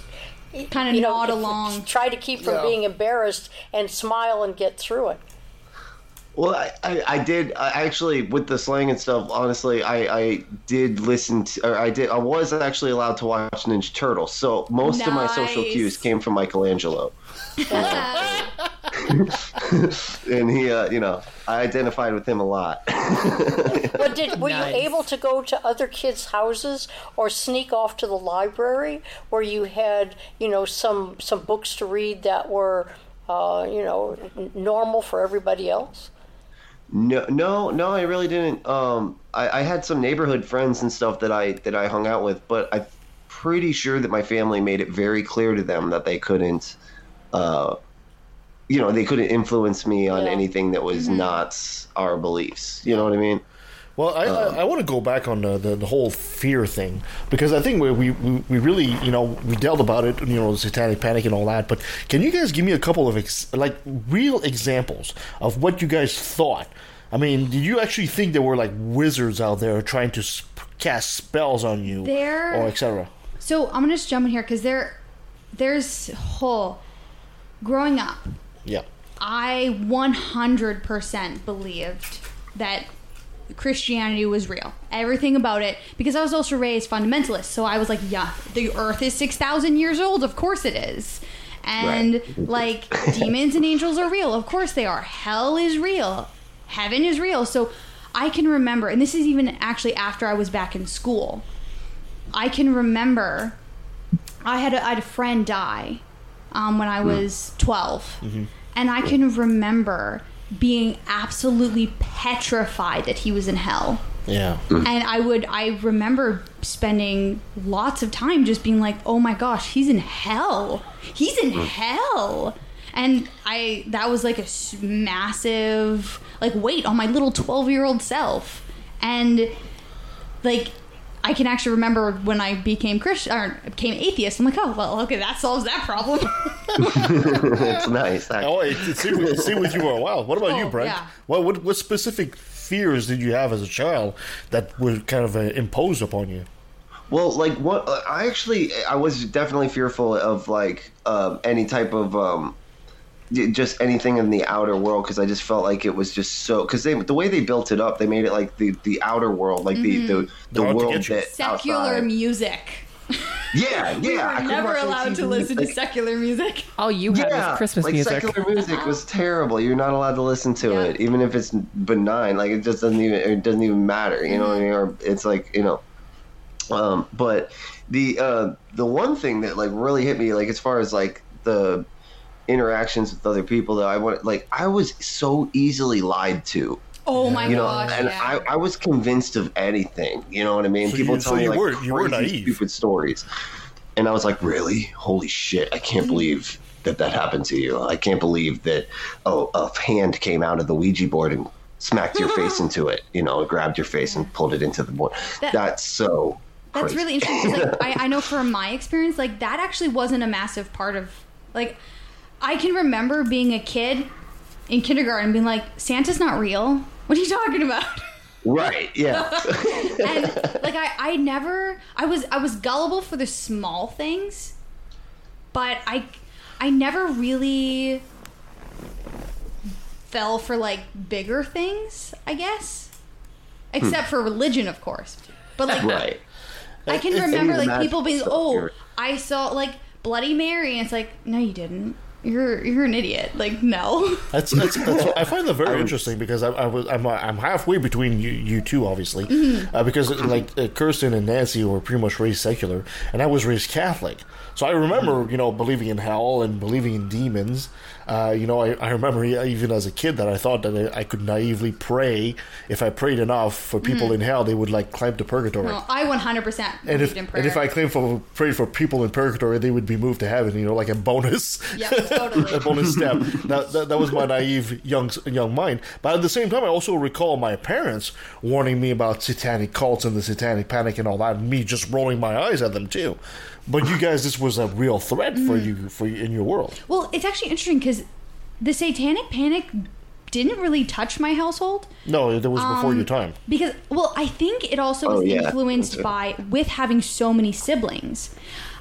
kind of nod along? Try to keep from Yeah. being embarrassed and smile and get through it. Well, I, I, I did I actually with the slang and stuff. Honestly, I, I did listen to, or I did, I was actually allowed to watch Ninja Turtles. So most of my social cues came from Michelangelo, and he, uh, you know, I identified with him a lot. But did were Nice. you able to go to other kids' houses or sneak off to the library where you had you know some some books to read that were uh, you know normal for everybody else? No, no, no, I really didn't. Um, I, I had some neighborhood friends and stuff that I that I hung out with, but I'm pretty sure that my family made it very clear to them that they couldn't, uh, you know, they couldn't influence me on Yeah. anything that was mm-hmm. not our beliefs. You know what I mean? Well, I, I, um, I want to go back on the, the, the whole fear thing because I think we, we, we really, you know, we dealt about it, you know, the satanic panic and all that. But can you guys give me a couple of, ex- like, real examples of what you guys thought? I mean, did you actually think there were, like, wizards out there trying to sp- cast spells on you There- or etc.? So I'm gonna just jump in here because there, there's whole growing up. Yeah. I 100% believed that Christianity was real. Everything about it. Because I was also raised fundamentalist. So I was like, yeah, the earth is 6,000 years old. Of course it is. And like, demons and angels are real. Of course they are. Hell is real. Heaven is real. So I can remember, and this is even actually after I was back in school. I can remember I had a, I had a friend die um, when I hmm. was 12. Mm-hmm. And I can remember being absolutely petrified that he was in hell. Yeah. Hmm. And I would, I remember spending lots of time just being like, oh my gosh, he's in hell. He's in hmm. hell. And I, that was like a massive, like, weight on my little 12 year old self. And, like, I can actually remember when I became Christian or became atheist. I'm like, oh well, okay, that solves that problem. it's nice. Actually. Oh, it, it, stayed with, it stayed with you for a while. What about you, Oh, Brent? yeah. What, what what specific fears did you have as a child that were kind of uh, imposed upon you? Well, like what uh, I actually I was definitely fearful of like um, any type of um, j- just anything in the outer world because I just felt like it was just so because they the way they built it up they made it like the the outer world like the the, the They're out to world that Mm-hmm. Secular outside. music. Yeah, yeah. we were couldn't never watch any allowed to TV, listen to secular music. All you had yeah, was Christmas like music. secular music was terrible. You're not allowed to listen to Yeah. it, even if it's benign. Like it just doesn't even it doesn't even matter. You know what I mean? Or it's like you know. Um, but the uh, the one thing that like really hit me, like as far as like the interactions with other people, that I want like I was so easily lied to. Oh my You know, gosh! and yeah. I, I was convinced of anything. You know what I mean? So People you- tell so me you like were- you were crazy, naive. stupid stories, and I was like, really? Holy shit! I can't mm. believe that that happened to you. I can't believe that oh a hand came out of the Ouija board and smacked your face into it. You know, grabbed your face and pulled it into the board. That- That's so. That's crazy. really interesting. like, I, I know from my experience, like that actually wasn't a massive part of like. I can remember being a kid in kindergarten being like, "Santa's not real. What are you talking about?" Right? Yeah. and like I, I never I was I was gullible for the small things, but I I never really fell for like bigger things, I guess. Except hmm. for religion, of course. But like right. I can It's- remember like people being oh, I saw like Bloody Mary and it's like, no you didn't. You're you're an idiot. Like no. That's, that's, that's I find that very interesting because I, I was I'm, I'm halfway between you you two obviously Mhm. uh, because like uh, Kirsten and Nancy were pretty much raised secular and I was raised Catholic so I remember you know believing in hell and believing in demons uh, you know I, I remember even as a kid that I thought that I, I could naively pray if I prayed enough for people Mhm. in hell they would like climb to purgatory No, I 100% and if and if I claimed for prayed for people in purgatory, they would be moved to heaven. You know, like a bonus. Yep, totally. a bonus step. That, that that was my naive young young mind. But at the same time, I also recall my parents warning me about satanic cults and the satanic panic and all that. And me just rolling my eyes at them too. But you guys, this was a real threat for Mhm. you for in your world. Well, it's actually interesting because the Satanic Panic didn't really touch my household. No, that was before Um, your time. Because, well, I think it also Oh, was yeah. influenced by with having so many siblings.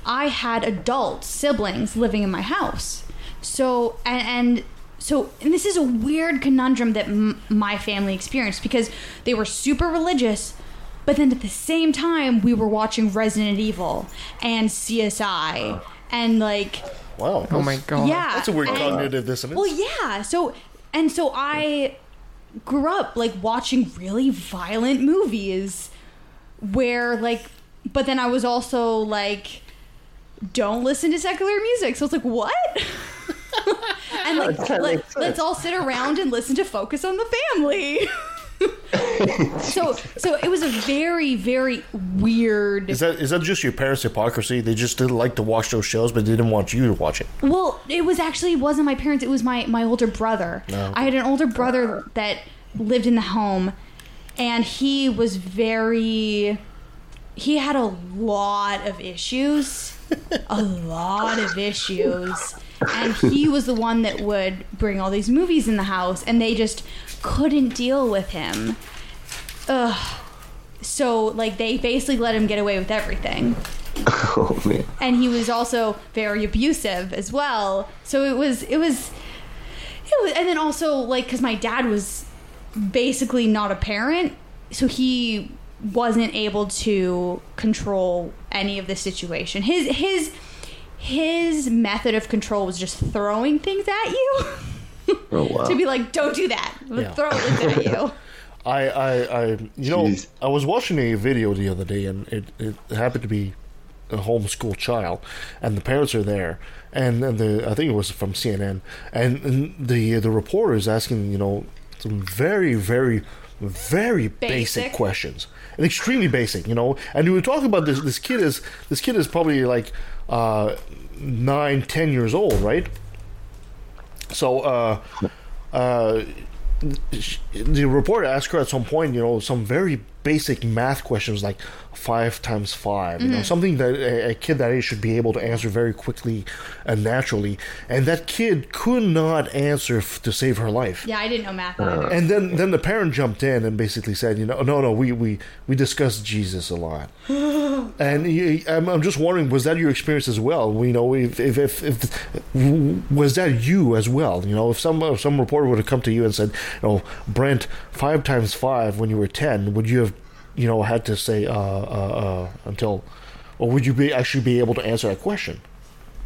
I had adult siblings living in my house, so and, and so and this is a weird conundrum that m- my family experienced because they were super religious. But then at the same time, we were watching Resident Evil and CSI and like Wow. Oh my god. Yeah, That's a weird and- cognitive dissonance. well, yeah. So and so I grew up like watching really violent movies where like but then I was also like don't listen to secular music. So it's like what? and like let, let's all sit around and listen to Focus on the Family. so so it was a very very weird Is that is that just your parents' hypocrisy? They just didn't like to watch those shows, but they didn't want you to watch it. Well, it was actually it wasn't my parents. It was my my older brother. Okay. I had an older brother that lived in the home, and he was very. He had a lot of issues, a lot of issues, and he was the one that would bring all these movies in the house, and they just couldn't deal with him. Ugh. So like they basically let him get away with everything Oh man. and he was also very abusive as well. So it was it was it was and then also like cuz my dad was basically not a parent, so he wasn't able to control any of the situation. His his his method of control was just throwing things at you Oh wow. to be like don't do that. Yeah. Throw it at you. I, I, I you know, I was watching a video the other day, and it, it happened to be a homeschool child, and the parents are there, and, and the I think it was from CNN, and, and the the reporter is asking, you know, some very, very, very basic, Basic. questions, and extremely basic, you know, and we were talking about this. This kid is this kid is probably like uh, nine, ten years old, right? So, uh, uh, the reporter asked her at some point, you know, some very basic math questions like five times 5 you know, Mhm. something that a, a kid that age should be able to answer very quickly and naturally. And that kid could not answer f- to save her life. Yeah, I didn't know math either. And then, then the parent jumped in and basically said, you know, no, no, we, we, we discussed Jesus a lot. And you, I'm, I'm just wondering, was that your experience as well? You know, if, if, if, if was that you as well? You know, if some if some reporter would have come to you and said, you know, Brent, five times five when you were ten, would you have, you know, had to say uh, uh, uh, until, or would you be actually be able to answer that question?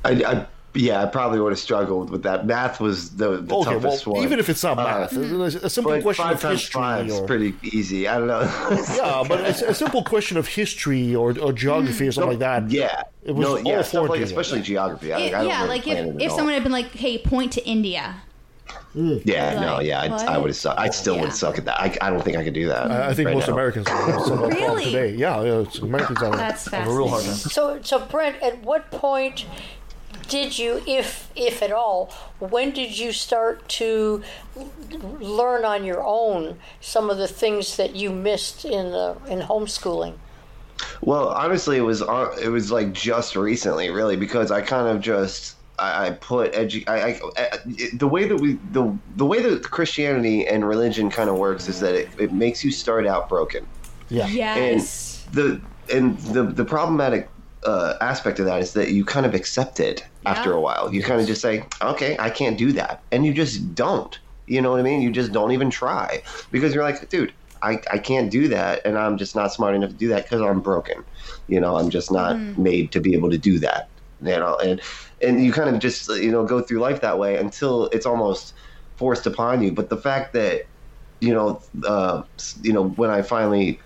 I, I yeah, I probably would have struggled with that. Math was the, the Okay, toughest well, one. even if it's not math, Uh, a simple but question five of times history five is pretty easy. I don't know. yeah, but a, a simple question of history or, or geography or something like that. Yeah, it was no, all yeah, stuff foreign like especially geography. I, It- I don't yeah, really like if, if someone had been like, "Hey, point to India," Yeah, no, yeah, I. I would have sucked. I still would suck at that. I, I don't think I could do that. I, I think right most now. Americans have some Really? today. Yeah, yeah Americans have, That's have a real hard time. So, so Brent, at what point did you, if if at all, when did you start to learn on your own some of the things that you missed in the in homeschooling? Well, honestly, it was uh, it was like just recently, really, because I kind of just I, I put edu- I, I, I the way that we the the way that Christianity and religion kind of works is that it, it makes you start out broken. Yeah. Yes. And the and the the problematic uh, aspect of that is that you kind of accept it after a while. You kind of just say, "Okay, I can't do that," and you just don't. You know what I mean? You just don't even try because you're like, dude, I, I can't do that, and I'm just not smart enough to do that because I'm broken. You know, I'm just not Mhm. made to be able to do that. You know, and and you kind of just you know go through life that way until it's almost forced upon you. But the fact that you know, uh, you know, when I finally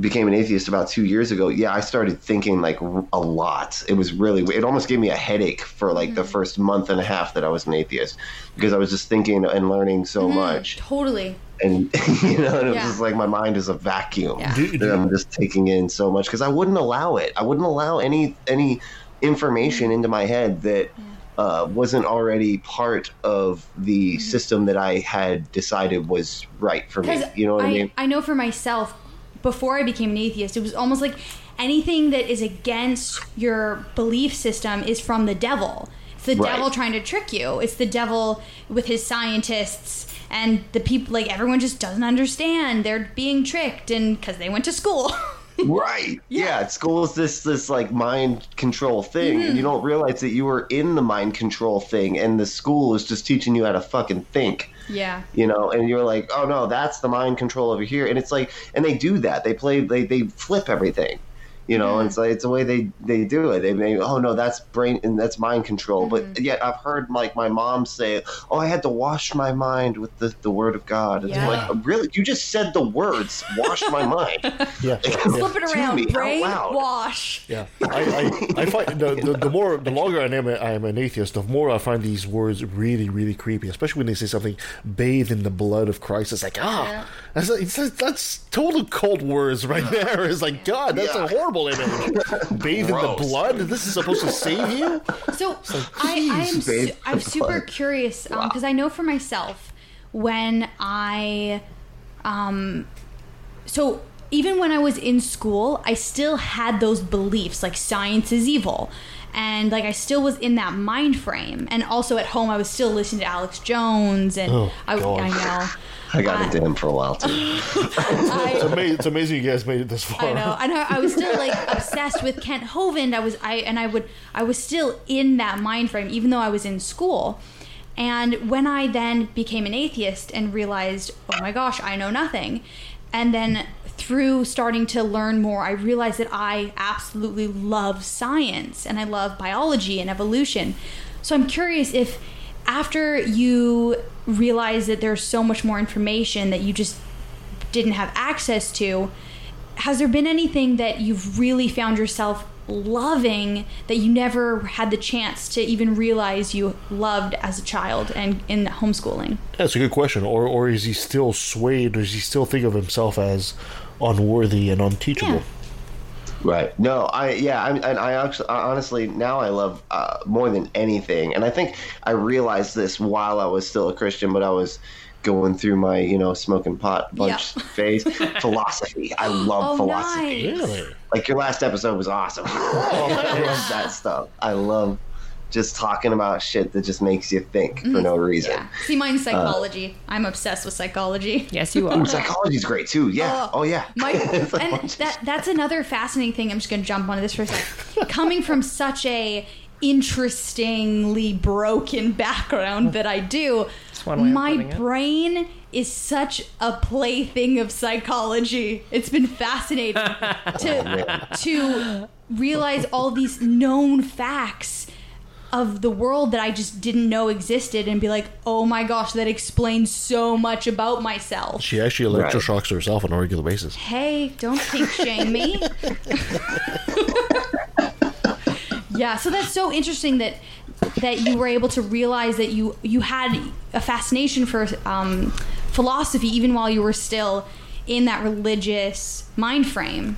became an atheist about two years ago, yeah, I started thinking like a lot. It was really, it almost gave me a headache for like the first month and a half that I was an atheist because I was just thinking and learning so much. Totally. And, you know, and it was Yeah. just like my mind is a vacuum Yeah. Do- that I'm just taking in so much because I wouldn't allow it. I wouldn't allow any, any information into my head that uh, wasn't already part of the system that I had decided was right for me. You know what I, mean? I know for myself, before I became an atheist, it was almost like anything that is against your belief system is from the devil. It's the Right. devil trying to trick you. It's the devil with his scientists and the people. Like everyone just doesn't understand. They're being tricked, and because they went to school. Right. Yeah. School is this this like mind control thing, Mm-hmm. and you don't realize that you were in the mind control thing, and the school is just teaching you how to fucking think. yeah. You know, and you're like, oh no, that's the mind control over here, and it's like, and they do that. They play, they they flip everything. You know, and it's like it's the way they they do it. They may, oh no, that's brain and that's mind control. Mm-hmm. But yet I've heard like my mom say, oh, I had to wash my mind with the the word of God. It's Yeah. like, really, you just said the words, wash my mind. Yeah. Flip it around. me, Brain wash. Yeah, I, I, I find the, the, the more the longer I am I am an atheist, the more I find these words really really creepy. Especially when they say something bathed in the blood of Christ. It's like ah, Yeah. That's like, it's that's total cult words right there. It's like God, that's a horrible image. bathed in the blood. This is supposed to save you. So I, I am su- I'm super curious because I know for myself when I um so even when I was in school, I still had those beliefs like science is evil. And like I still was in that mind frame, and also at home I was still listening to Alex Jones, and Oh, I, God. I know, I got into him for a while too. It's, ama- it's amazing you guys made it this far. I know, and I, I was still like obsessed with Kent Hovind. I was, I and I would, I was still in that mind frame, even though I was in school. And when I then became an atheist and realized, oh my gosh, I know nothing, and then through starting to learn more, I realized that I absolutely love science and I love biology and evolution. So I'm curious if after you realize that there's so much more information that you just didn't have access to, has there been anything that you've really found yourself loving that you never had the chance to even realize you loved as a child and in homeschooling? That's a good question. Or or is he still swayed? Or does he still think of himself as unworthy and unteachable? Yeah. Right. No, I yeah, I, and I actually honestly now I love uh, more than anything, and I think I realized this while I was still a Christian, but I was going through my you know smoking pot bunch Yeah. phase. philosophy. I love Oh, philosophy. nice. Really? Like your last episode was awesome. I love that stuff. I love just talking about shit that just makes you think for mm-hmm. no reason. Yeah. See, mine's uh, psychology. I'm obsessed with psychology. Yes, you Ooh, are. psychology's great too. Yeah. Oh, oh yeah. My, and that that's another fascinating thing. I'm just going to jump onto this for a second. Coming from such a interestingly broken background that I do, one way of my brain is such a plaything of psychology. It's been fascinating to oh, to realize all these known facts of the world that I just didn't know existed and be like, "Oh my gosh, that explains so much about myself." She actually Right. electroshocks herself on a regular basis. Hey, don't kink shame me. yeah, so that's so interesting that that you were able to realize that you you had a fascination for um, philosophy even while you were still in that religious mind frame.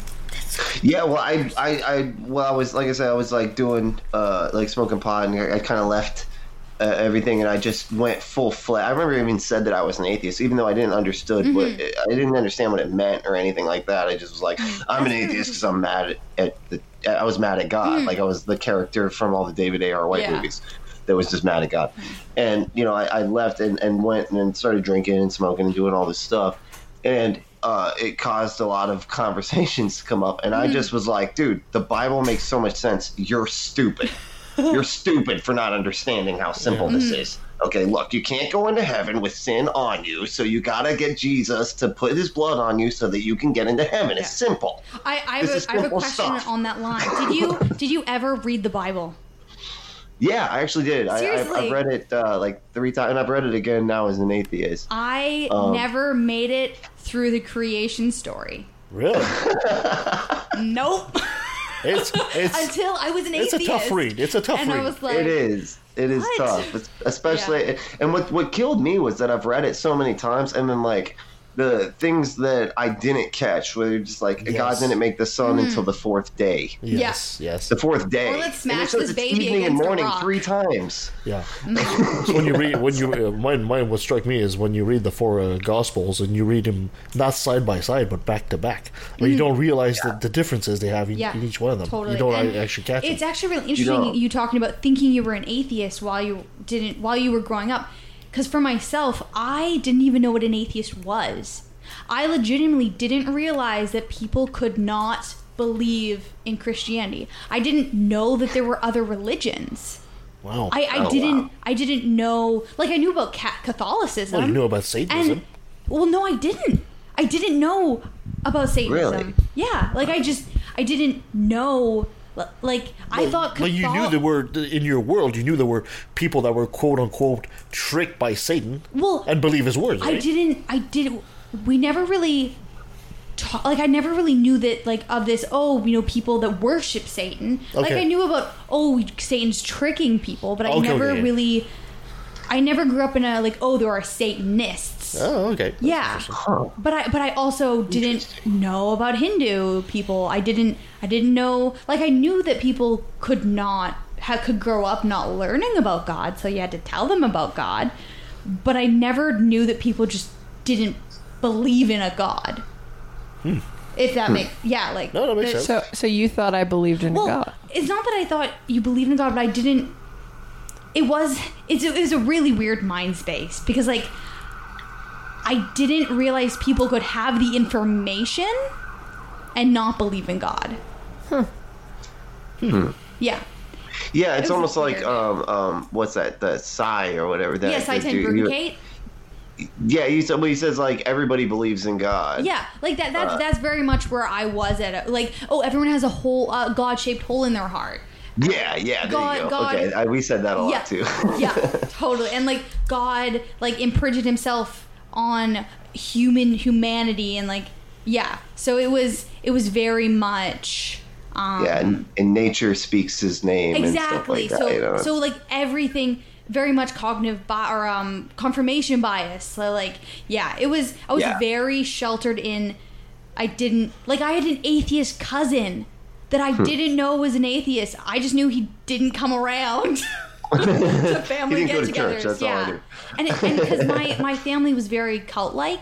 Yeah, well, I, I, I, well, I was like I said, I was like doing, uh, like smoking pot, and I, I kind of left uh, everything, and I just went full flat. I remember I even said that I was an atheist, even though I didn't understood what I didn't understand what it meant or anything like that. I just was like, I'm an atheist because I'm mad at, at the. I was mad at God, like I was the character from all the David A. R. White Yeah. movies that was just mad at God, and you know, I, I left and, and went and started drinking and smoking and doing all this stuff, and uh, it caused a lot of conversations to come up. And I just was like, dude, the Bible makes so much sense. You're stupid. You're stupid for not understanding how simple this is. Okay, look, you can't go into heaven with sin on you, so you gotta get Jesus to put his blood on you so that you can get into heaven. It's simple. I, I, have, a, is I have a question stuff. on that line. Did you did you ever read the Bible? Yeah, I actually did. I, I've, Seriously? I've read it uh, like three times, and I've read it again now as an atheist. I Um, never made it through the creation story. Really? Nope. It's it's Until I was an it's a tough read. It's a tough and read. I was like, it is. It is What? tough, It's- especially. And what what killed me was that I've read it so many times, and then like the things that I didn't catch, where you're just like God didn't make the sun Mhm. until the fourth day. yes, yes. The fourth day. Or let's And it smash this baby evening and against a morning rock. three times. Yeah. so when you read, when you uh, mine, mine, what struck me is when you read the four uh, Gospels and you read them not side by side but back to back, like you Mhm. don't realize the, the differences they have in, Yeah, in each one of them. Totally. You don't And actually catch it. It's them. actually really interesting don't. you, talking about thinking you were an atheist while you didn't while you were growing up. Because for myself, I didn't even know what an atheist was. I legitimately didn't realize that people could not believe in Christianity. I didn't know that there were other religions. Wow. I, I Oh, didn't wow. I didn't know like I knew about ca- Catholicism. Well, you knew about Satanism. And well, no, I didn't. I didn't know about Satanism. Really? Yeah, like I just I didn't know. Li- Like I thought. But you knew there were in your world. You knew there were people that were quote unquote tricked by Satan Well, and believe his words. I right? didn't. I didn't. We never really. Ta- like I never really knew that like of this oh you know people that worship Satan like I knew about oh Satan's tricking people but I Okay, never okay, really I never grew up in a like oh there are Satanists Oh, okay. yeah. but i but i also didn't know about hindu people. I didn't i didn't know like i knew that people could not ha, could grow up not learning about god so you had to tell them about god. But i never knew that people just didn't believe in a god. If that Hmm. makes yeah like no, that- So, so you thought I believed in well, God? it's not that I thought you believed in God, but I didn't. It was it's it was a really weird mind space because like I didn't realize people could have the information and not believe in God. Hmm. Yeah. Yeah, it's It was almost like um um what's that the Sy or whatever that. yes, I that tend dude- Yeah, he said. Well, he says like everybody believes in God. Yeah, like that. That's Uh, that's very much where I was at. Like, oh, everyone has a whole uh, God-shaped hole in their heart. Yeah, yeah. There God- you go. God- okay, I, we said that a Yeah. lot too. yeah, totally. And like God, like imprinted himself on human humanity, and like yeah. So it was it was very much. Um, yeah, and, and nature speaks his name and stuff exactly. like that. so you know? so like everything very much cognitive bi- or um confirmation bias. So like yeah, it was I was Yeah. very sheltered in. I didn't like I had an atheist cousin that I Hmm. didn't know was an atheist. I just knew he didn't come around. to family He didn't go to get-togethers. church, that's all I yeah, and because my my family was very cult like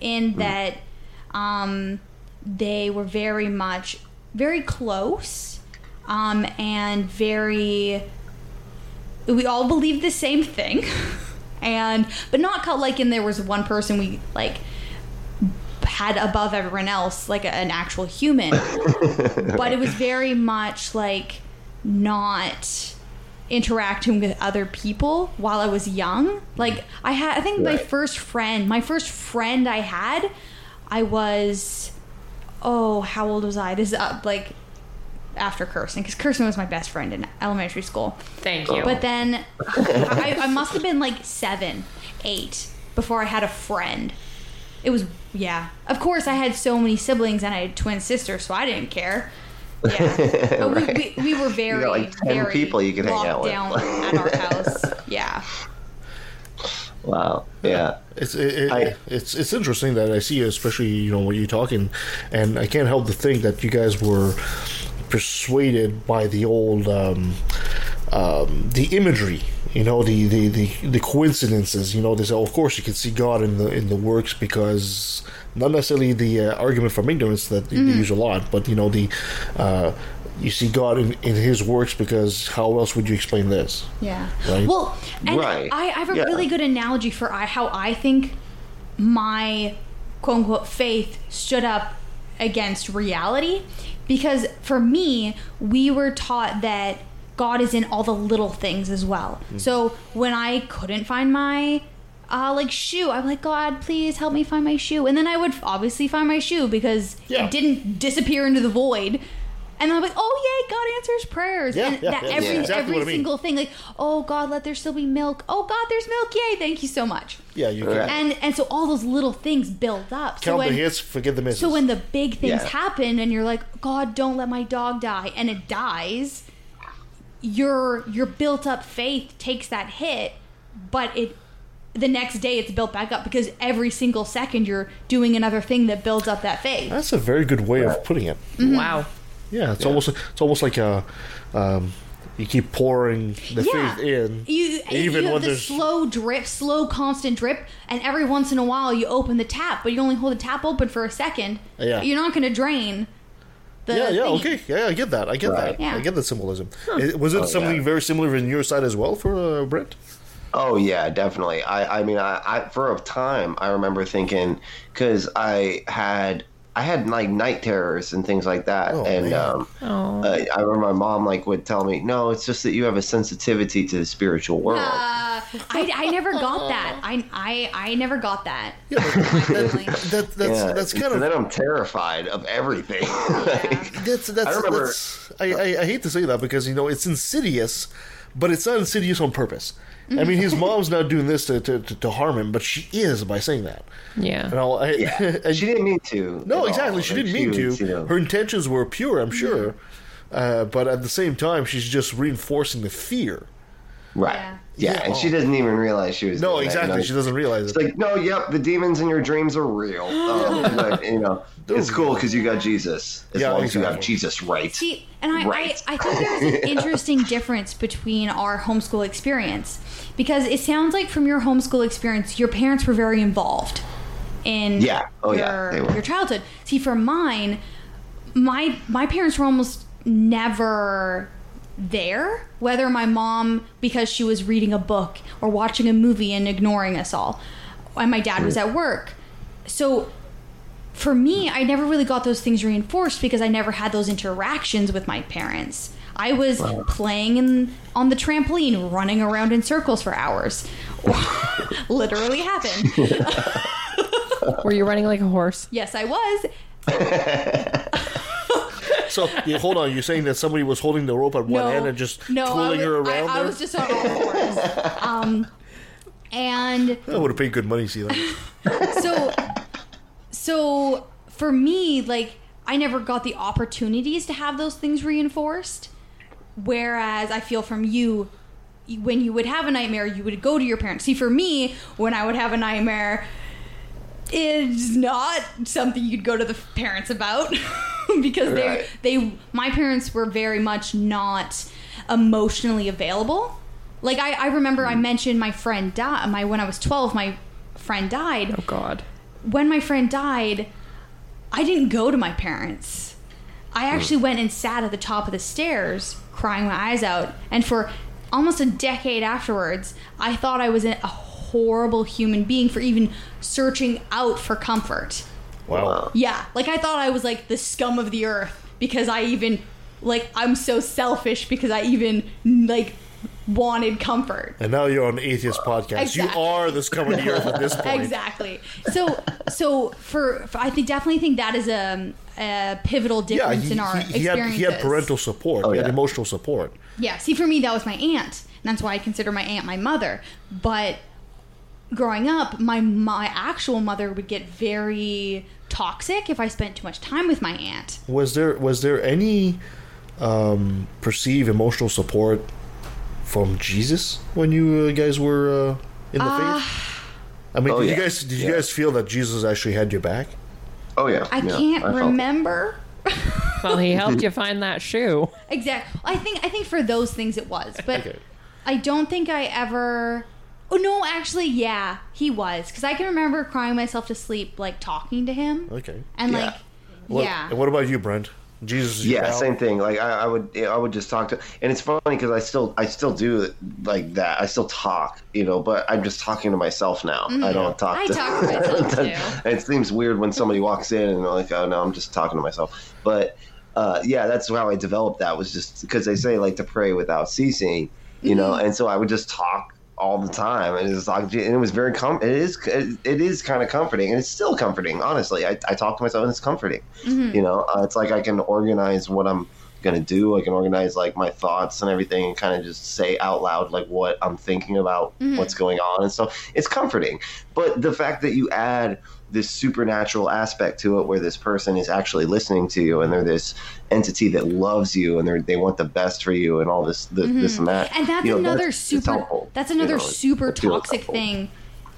in that um they were very much very close um and very we all believed the same thing. And but not cult like and there was one person we like had above everyone else like a, an actual human. But it was very much like not interacting with other people while I was young. Like I had I think my first friend, my first friend I had, I was oh, how old was I? This is up like after Kirsten because Kirsten was my best friend in elementary school. Thank you. But then I, I must have been like seven, eight before I had a friend. It was yeah. Of course, I had so many siblings and I had twin sisters, so I didn't care. Yeah, but we, Right. we, we were You very got like ten very people you can hang out with. down at our house. Yeah. wow. Yeah. It's it, it, it's it's interesting that I see, especially you know when you're talking, and I can't help to think that you guys were persuaded by the old um, um, the imagery, you know, the, the, the, the coincidences. You know, they say, oh, of course, you can see God in the in the works because not necessarily the uh, argument from ignorance that they Mhm. use a lot, but you know the uh, you see God in, in His works because how else would you explain this? Yeah. Right? Well, and Right. I, I have a Yeah. really good analogy for I, how I think my quote unquote faith stood up against reality. Because for me, we were taught that God is in all the little things as well. Mm. So when I couldn't find my uh, like shoe, I'm like, God, please help me find my shoe. And then I would obviously find my shoe because it didn't disappear into the void. And I'm like, oh yay, God answers prayers. Yeah, and yeah, that yeah, every yeah. Exactly every what I mean. single thing, like, oh God, let there still be milk. Oh God, there's milk. Yay, thank you so much. Yeah, you can And and so all those little things build up. so count when, the hits, forget the misses. so when the big things Yeah. happen and you're like, God, don't let my dog die, and it dies, your your built up faith takes that hit, but it the next day it's built back up because every single second you're doing another thing that builds up that faith. That's a very good way of putting it. Mhm. Wow. Yeah, it's almost it's almost like a um, you keep pouring the Yeah. faith in, You even you have when the there's slow drip, slow constant drip, and every once in a while you open the tap, but you only hold the tap open for a second. Yeah. You're not going to drain. The yeah, yeah, thing. okay, yeah, I get that, I get that, Yeah. I get the symbolism. Eh, Was it Oh, something yeah. very similar in your side as well for uh, Brent? Oh yeah, definitely. I I mean, I, I for a time I remember thinking because I had I had like night terrors and things like that, Oh, and man. um, Oh. uh, I remember my mom like would tell me, "No, it's just that you have a sensitivity to the spiritual world." Uh, I, I never got that. I, I I never got that. That, that's Yeah, that's kind so of then I'm terrified of everything. that's that's. I remember- that's- I, I I hate to say that because you know it's insidious, but it's not insidious on purpose. I mean, his mom's not doing this to, to, to, to harm him, but she is by saying that. Yeah. And I'll, I, and she didn't mean to. No, exactly. all. She Like, didn't she mean was, to. you know- Her intentions were pure, I'm sure. Uh, but at the same time, she's just reinforcing the fear. Right. Yeah, and she doesn't even realize she was. No, doing that, you exactly. know? She doesn't realize It's it. like, no, yep, the demons in your dreams are real. Um, but, you know, it's cool because you got Jesus. As Yeah, long as you have. Jesus right. See, and I, Right. I, I think there's an interesting difference between our homeschool experience because it sounds like from your homeschool experience, your parents were very involved in Yeah. Oh, your, yeah, your childhood. See, for mine, my my parents were almost never there whether my mom because she was reading a book or watching a movie and ignoring us all and my dad was at work so for me, I never really got those things reinforced because I never had those interactions with my parents. I was playing in, on the trampoline, running around in circles for hours. Literally happened. Were you running like a horse? Yes, I was. So, yeah, hold on. You're saying that somebody was holding the rope at one no, end and just no, I twirling was, her around I there? was just on all fours. Um, and I would have paid good money to see that. so so for me like i never got the opportunities to have those things reinforced whereas i feel from you when you would have a nightmare you would go to your parents. See for me when i would have a nightmare it's not something you'd go to the parents about because Right. they they my parents were very much not emotionally available. Like i, I remember i hmm. mentioned my friend died my when i was 12 my friend died. Oh god. When my friend died i didn't go to my parents. I hmm. actually went and sat at the top of the stairs crying my eyes out and for almost a decade afterwards i thought i was a horrible human being for even searching out for comfort Wow. yeah, like I thought I was like the scum of the earth because I even like I'm so selfish because I even like wanted comfort. And now you're on the Atheist Podcast. Exactly. You are the scum of the earth at this point. Exactly. So so for, for I think definitely think that is a, a pivotal Yeah, difference he, in our he, he had, experiences. he had parental support. he had emotional support. Yeah, see, for me, that was my aunt. And that's why I consider my aunt my mother. But growing up, my my actual mother would get very toxic if I spent too much time with my aunt. Was there was there any um, perceived emotional support from Jesus when you uh, guys were uh, in the Uh, faith? I mean, Oh, did yeah. you guys did you Yeah. guys feel that Jesus actually had your back? Oh yeah. I yeah, can't felt it. remember. Well, he helped you find that shoe. Exactly. I think I think for those things it was, but Okay. I don't think I ever. Oh no, actually, yeah, he was because I can remember crying myself to sleep, like talking to him, Okay. and Yeah. like, What, yeah, And what about you, Brent? Jesus is Yeah, pal? same thing. Like I, I would, I would just talk to, and it's funny because I still, I still do like that. I still talk, you know, but I'm just talking to myself now. I don't talk. Mm-hmm. I to, talk to myself, too. it seems weird when somebody walks in and they're like, "Oh no, I'm just talking to myself." But uh, yeah, that's how I developed that. Was just because they say like to pray without ceasing, you know, Mm-hmm. and so I would just talk all the time and just talk, and it was very com. It is, it is kind of comforting, and it's still comforting. Honestly, I, I talk to myself and it's comforting. Mm-hmm. You know, uh, it's like I can organize what I'm going to do. I can organize like my thoughts and everything, and kind of just say out loud like what I'm thinking about Mhm. what's going on and so It's comforting. But the fact that you add this supernatural aspect to it, where this person is actually listening to you, and they're this entity that loves you, and they they want the best for you, and all this this, this Mhm. and that. And that's You know, another it's super. helpful, That's you another know, super toxic thing.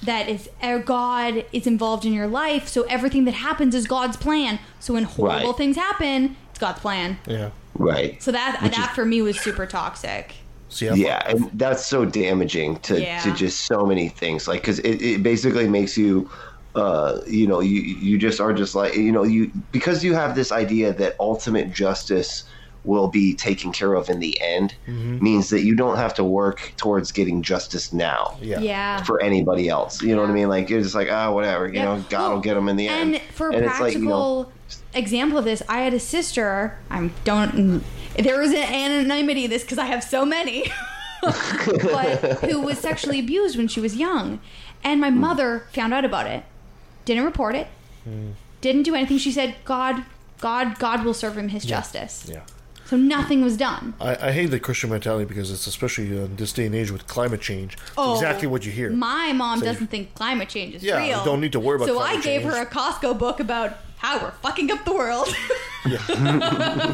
That is, uh, God is involved in your life, so everything that happens is God's plan. So when horrible Right. things happen, it's God's plan. Yeah. Right. So that Which that is- for me was super toxic. yeah, and that's so damaging to, Yeah. to just so many things. Like, because it, it basically makes you, uh, you know, you you just are just like you know you because you have this idea that ultimate justice will be taken care of in the end Mhm. means that you don't have to work towards getting justice now. Yeah. Yeah. For anybody else, you know what I mean? Like you're just like, ah, whatever. You Yeah. know, God will get them in the end. And for a And practical it's like, you know, example of this, I had a sister. I don't. There was an anonymity to this because I have so many. but who was sexually abused when she was young, and my mother found out about it, didn't report it, didn't do anything. She said, "God, God, God will serve him his Yeah. justice." Yeah. So nothing was done. I, I hate the Christian mentality because it's especially in this day and age with climate change. Oh, exactly what you hear. My mom So- doesn't think climate change is Yeah, you real. don't need to worry about So I gave change. her a Costco book about how we're fucking up the world. you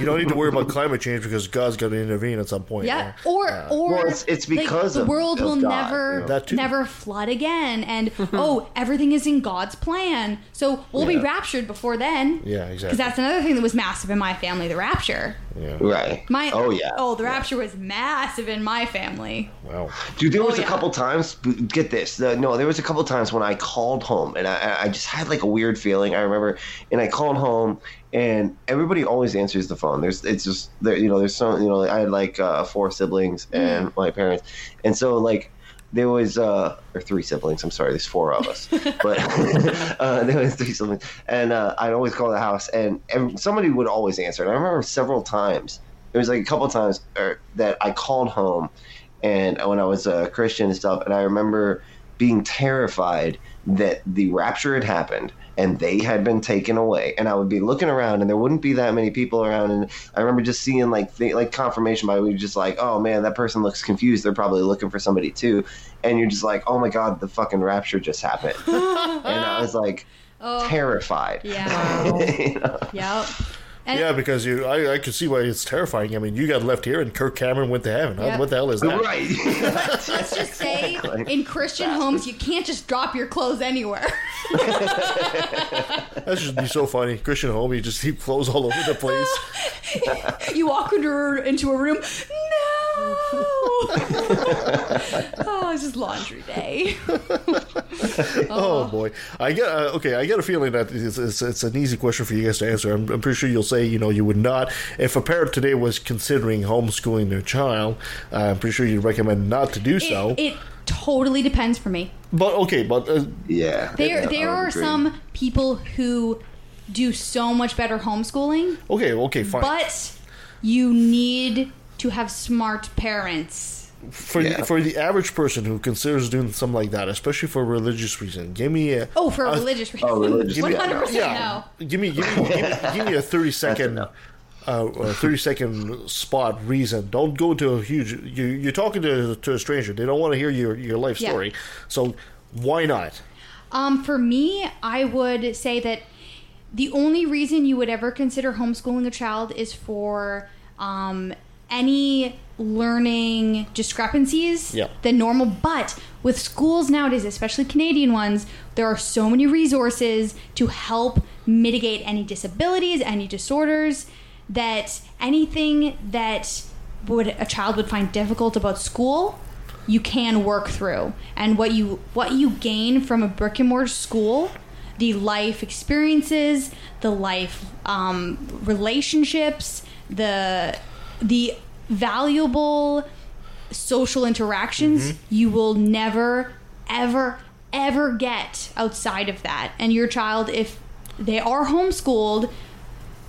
don't need to worry about climate change because God's going to intervene at some point. Yeah, or or Well, it's- it's like, because the world of will God, never you know. Never flood again, and oh, everything is in God's plan. So we'll be raptured before then. Yeah, exactly. Because exactly. that's another thing that was massive in my family, the rapture. Yeah. Right. My oh yeah. oh, the rapture was massive in my family. Wow. Dude, there Oh, was a yeah. couple times. Get this, the, no, there was a couple times when I called home and I, I just had like a weird feeling. I remember, and I called home, and everybody always answers the phone. There's, it's just there, you know, there's some, you know, I had like uh, four siblings and my parents, and so like there was uh or three siblings i'm sorry there's four of us. But uh there was three siblings. And uh i'd always call the house and, and somebody would always answer. And i remember several times it was like a couple times er, that i called home and when i was a christian and stuff and i remember being terrified that the rapture had happened and they had been taken away and i would be looking around and there wouldn't be that many people around and i remember just seeing like th- like confirmation by we just like oh man that person looks confused they're probably looking for somebody too and you're just like oh my god the fucking rapture just happened and i was like Oh. terrified Yeah. You know? Yep. And yeah, because you, I, I could see why it's terrifying. I mean, you got left here, and Kirk Cameron went to heaven. Yep. What the hell is that? Right. let's just say in Christian homes you can't just drop your clothes anywhere. That should be so funny. Christian home, you just keep clothes all over the place. you walk into into a room. No. oh, it's just laundry day. oh boy, I get uh, okay. I get a feeling that it's, it's, it's an easy question for you guys to answer. I'm, I'm pretty sure you'll say you know you would not. If a parent today was considering homeschooling their child, uh, I'm pretty sure you'd recommend not to do so. It, it totally depends for me. but okay, but uh, yeah, There, there are some people who do so much better homeschooling, Okay, okay, fine. but you need to have smart parents. For the, for the average person who considers doing something like that, especially for a religious reason, give me a Oh, for a a- religious reason. give me- 100% yeah. Give me, give me, give me, give me a thirty second, uh, a thirty second spot reason. Don't go to a huge. You, you're talking to to a stranger. They don't want to hear your your life Yeah. story. So why not? Um, for me, I would say that the only reason you would ever consider homeschooling a child is for um, any learning discrepancies Yeah. than normal. But with schools nowadays, especially Canadian ones, there are so many resources to help mitigate any disabilities, any disorders, that anything that would a child would find difficult about school you can work through and what you what you gain from a brick and mortar school the life experiences the life um, relationships the the valuable social interactions mm-hmm. you will never ever ever get outside of that and your child if they are homeschooled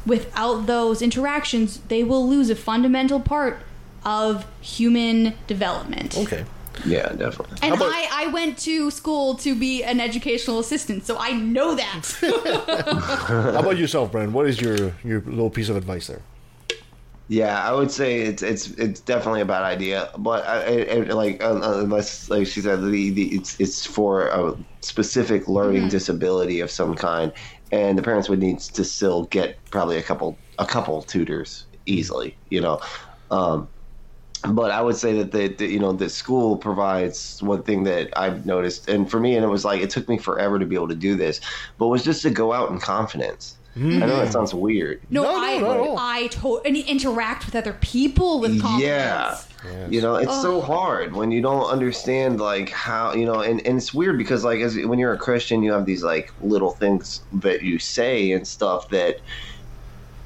without those interactions they will lose a fundamental part of human development Okay. Yeah, definitely. and I, I went to school to be an educational assistant, so I know that. How about yourself, Brian? What is your your little piece of advice there? Yeah, I would say it's it's it's definitely a bad idea, but I, I, I- like uh, uh, unless like she said, the, the it's it's for a specific learning disability of some kind, and the parents would need to still get probably a couple a couple tutors easily, you know. Um, but I would say that the, the you know the school provides one thing that I've noticed, and for me, and it was like it took me forever to be able to do this, but was just to go out in confidence. Mm-hmm. I know that sounds weird. No, no, I I to- and interact with other people with confidence. Yeah. You know, it's so hard when you don't understand like how you know, and, and it's weird because like as when you're a Christian, you have these like little things that you say and stuff that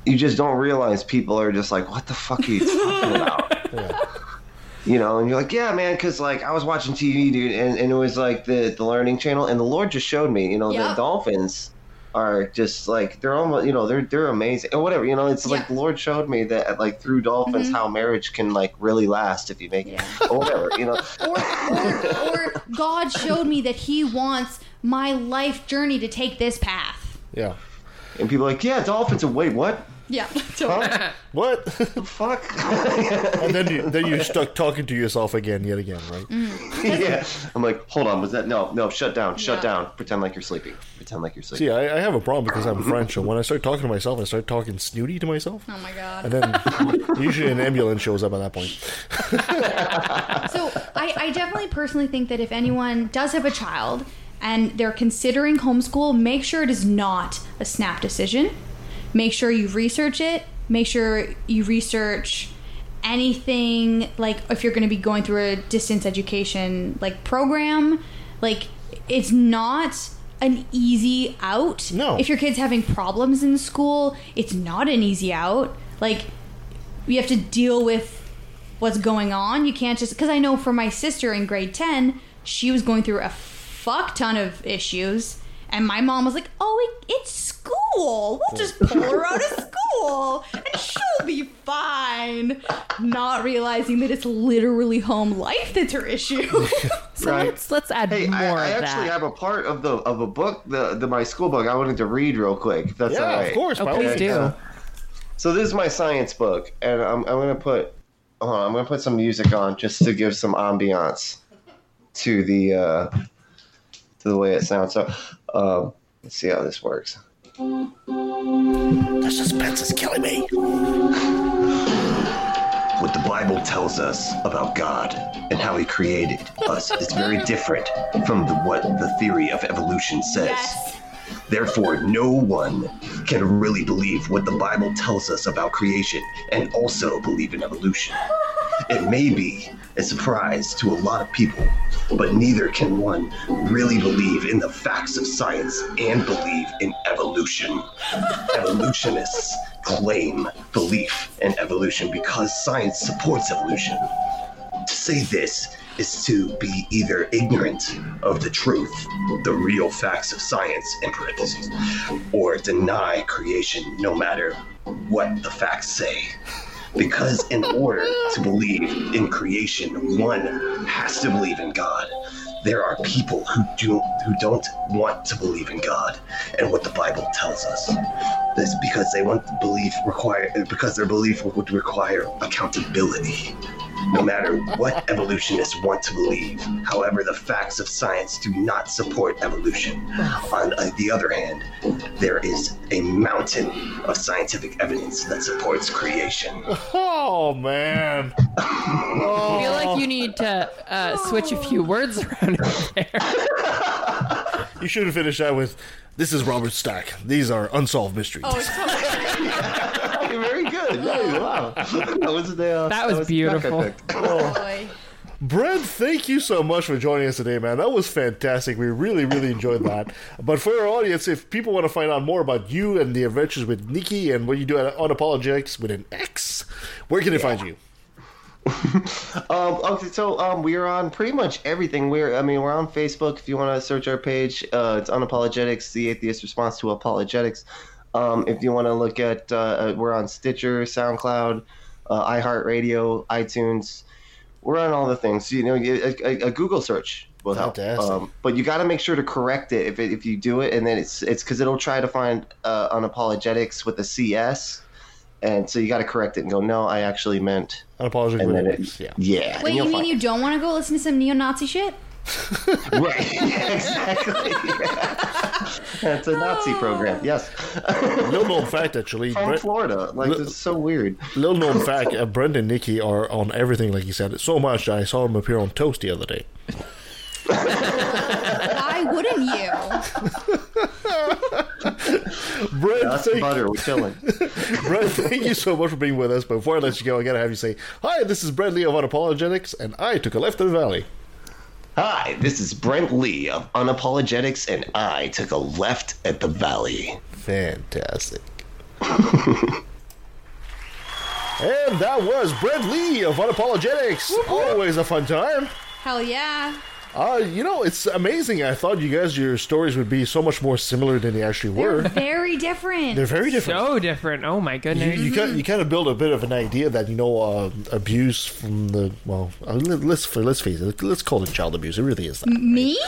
you just don't realize people are just like, what the fuck are you talking about? You know, and you're like, yeah, man, because like I was watching TV, dude, and, and it was like the the Learning Channel, and the Lord just showed me, you know, the dolphins are just like they're almost, you know, they're they're amazing or whatever, you know. It's like the Lord showed me that like through dolphins Mhm. how marriage can like really last if you make it or whatever, you know. or God showed me that He wants my life journey to take this path. Yeah. And people are like, yeah, dolphins. Are, wait, what? Yeah. What? fuck? and then you then you're stuck talking to yourself again, yet again, right? Mm. yeah. I'm like, hold on, was that no, no, shut down, shut Yeah. down. Pretend like you're sleeping. Pretend like you're sleeping. See, I, I have a problem because I'm French, and when I start talking to myself, I start talking snooty to myself. Oh my god. And then usually an ambulance shows up at that point. So I, I definitely personally think that if anyone does have a child and they're considering homeschool, make sure it is not a snap decision. Make sure you research it. Make sure you research anything like if you're going to be going through a distance education like program, like it's not an easy out. No. If your kid's having problems in school, it's not an easy out. Like you have to deal with what's going on. You can't just because I know for my sister in grade ten, she was going through a fuck ton of issues, and my mom was like, "Oh, it, it's school. We'll just pull her out of school, and she'll be fine." Not realizing that it's literally home life that's her issue. So let's let's add Hey, more I, I actually that. have a part of the of a book, the the my school book. I wanted to read real quick. If that's Yeah, all of course, Oh, please means. do. Uh, so this is my science book, and I'm I'm gonna put hold on, I'm gonna put some music on just to give some ambiance to the uh, to the way it sounds. So um, let's see how this works. The suspense is killing me. What the Bible tells us about God and how He created us is very different from the, what the theory of evolution says. Therefore, no one can really believe what the Bible tells us about creation and also believe in evolution. It may be a surprise to a lot of people, but neither can one really believe in the facts of science and believe in evolution. Evolutionists claim belief in evolution because science supports evolution. To say this is to be either ignorant of the truth, the real facts of science, in parentheses, or deny creation no matter what the facts say. Because in order to believe in creation, one has to believe in God. There are people who do who don't want to believe in God and what the Bible tells us. That's because they want to believe require because their belief would require accountability. No matter what evolutionists want to believe, however, the facts of science do not support evolution. On uh, the other hand, there is a mountain of scientific evidence that supports creation. Oh man. I feel like you need to uh, switch a few words around there. You should have finished that with this is Robert Stack. These are unsolved mysteries. Very good. Yeah, wow. That was the. Uh, That was the track I beautiful. picked. Boy. Brent, thank you so much for joining us today, man. That was fantastic. We really, really enjoyed that. But for our audience, if people want to find out more about you and the adventures with Nikki and what you do at Unapologetix with an X, where can they find you? Um, okay, so um, we are on pretty much everything. We're, I mean, we're on Facebook. If you want to search our page, uh, it's unapologetix, the atheist response to apologetics. Um, if you want to look at, uh, uh, we're on Stitcher, SoundCloud, uh, iHeartRadio, iTunes. We're on all the things. You know, a, a, a Google search will help. Fantastic. Um, but you got to make sure to correct it if it, if you do it, and then it's it's because it'll try to find uh, unapologetics with a CS and so you got to correct it and go, no, I actually meant. Unapologetic and then Rednecks, it- yeah. yeah. Wait, you mean find- you don't want to go listen to some neo-Nazi shit? right? Yeah, exactly. That's a Nazi program. Yes. Little known fact, actually. From Brent- Florida. Like Li- it's so weird. Little known fact, uh, Brent and Nikki are on everything, like you said, so much that I saw them appear on Toast the other day. Why wouldn't you? Brent, That's thank, butter. We're chilling. Brent, thank you so much for being with us. But before I let you go, I gotta have you say, Hi, this is Brent Lee of Unapologetix, and I took a left in the valley. Hi, this is Brent Lee of Unapologetix, and I took a left at the Valley. Fantastic. And that was Brent Lee of Unapologetix. Always a fun time. Hell yeah. Uh, you know, it's amazing. I thought you guys, your stories would be so much more similar than they actually were. Very different. They're very different. So different. Oh my You, goodness. you, kind, you kind of build a bit of an idea that you know uh, abuse from the well. Uh, let- let's let's face it. Let's call it child abuse. It really is that. Me?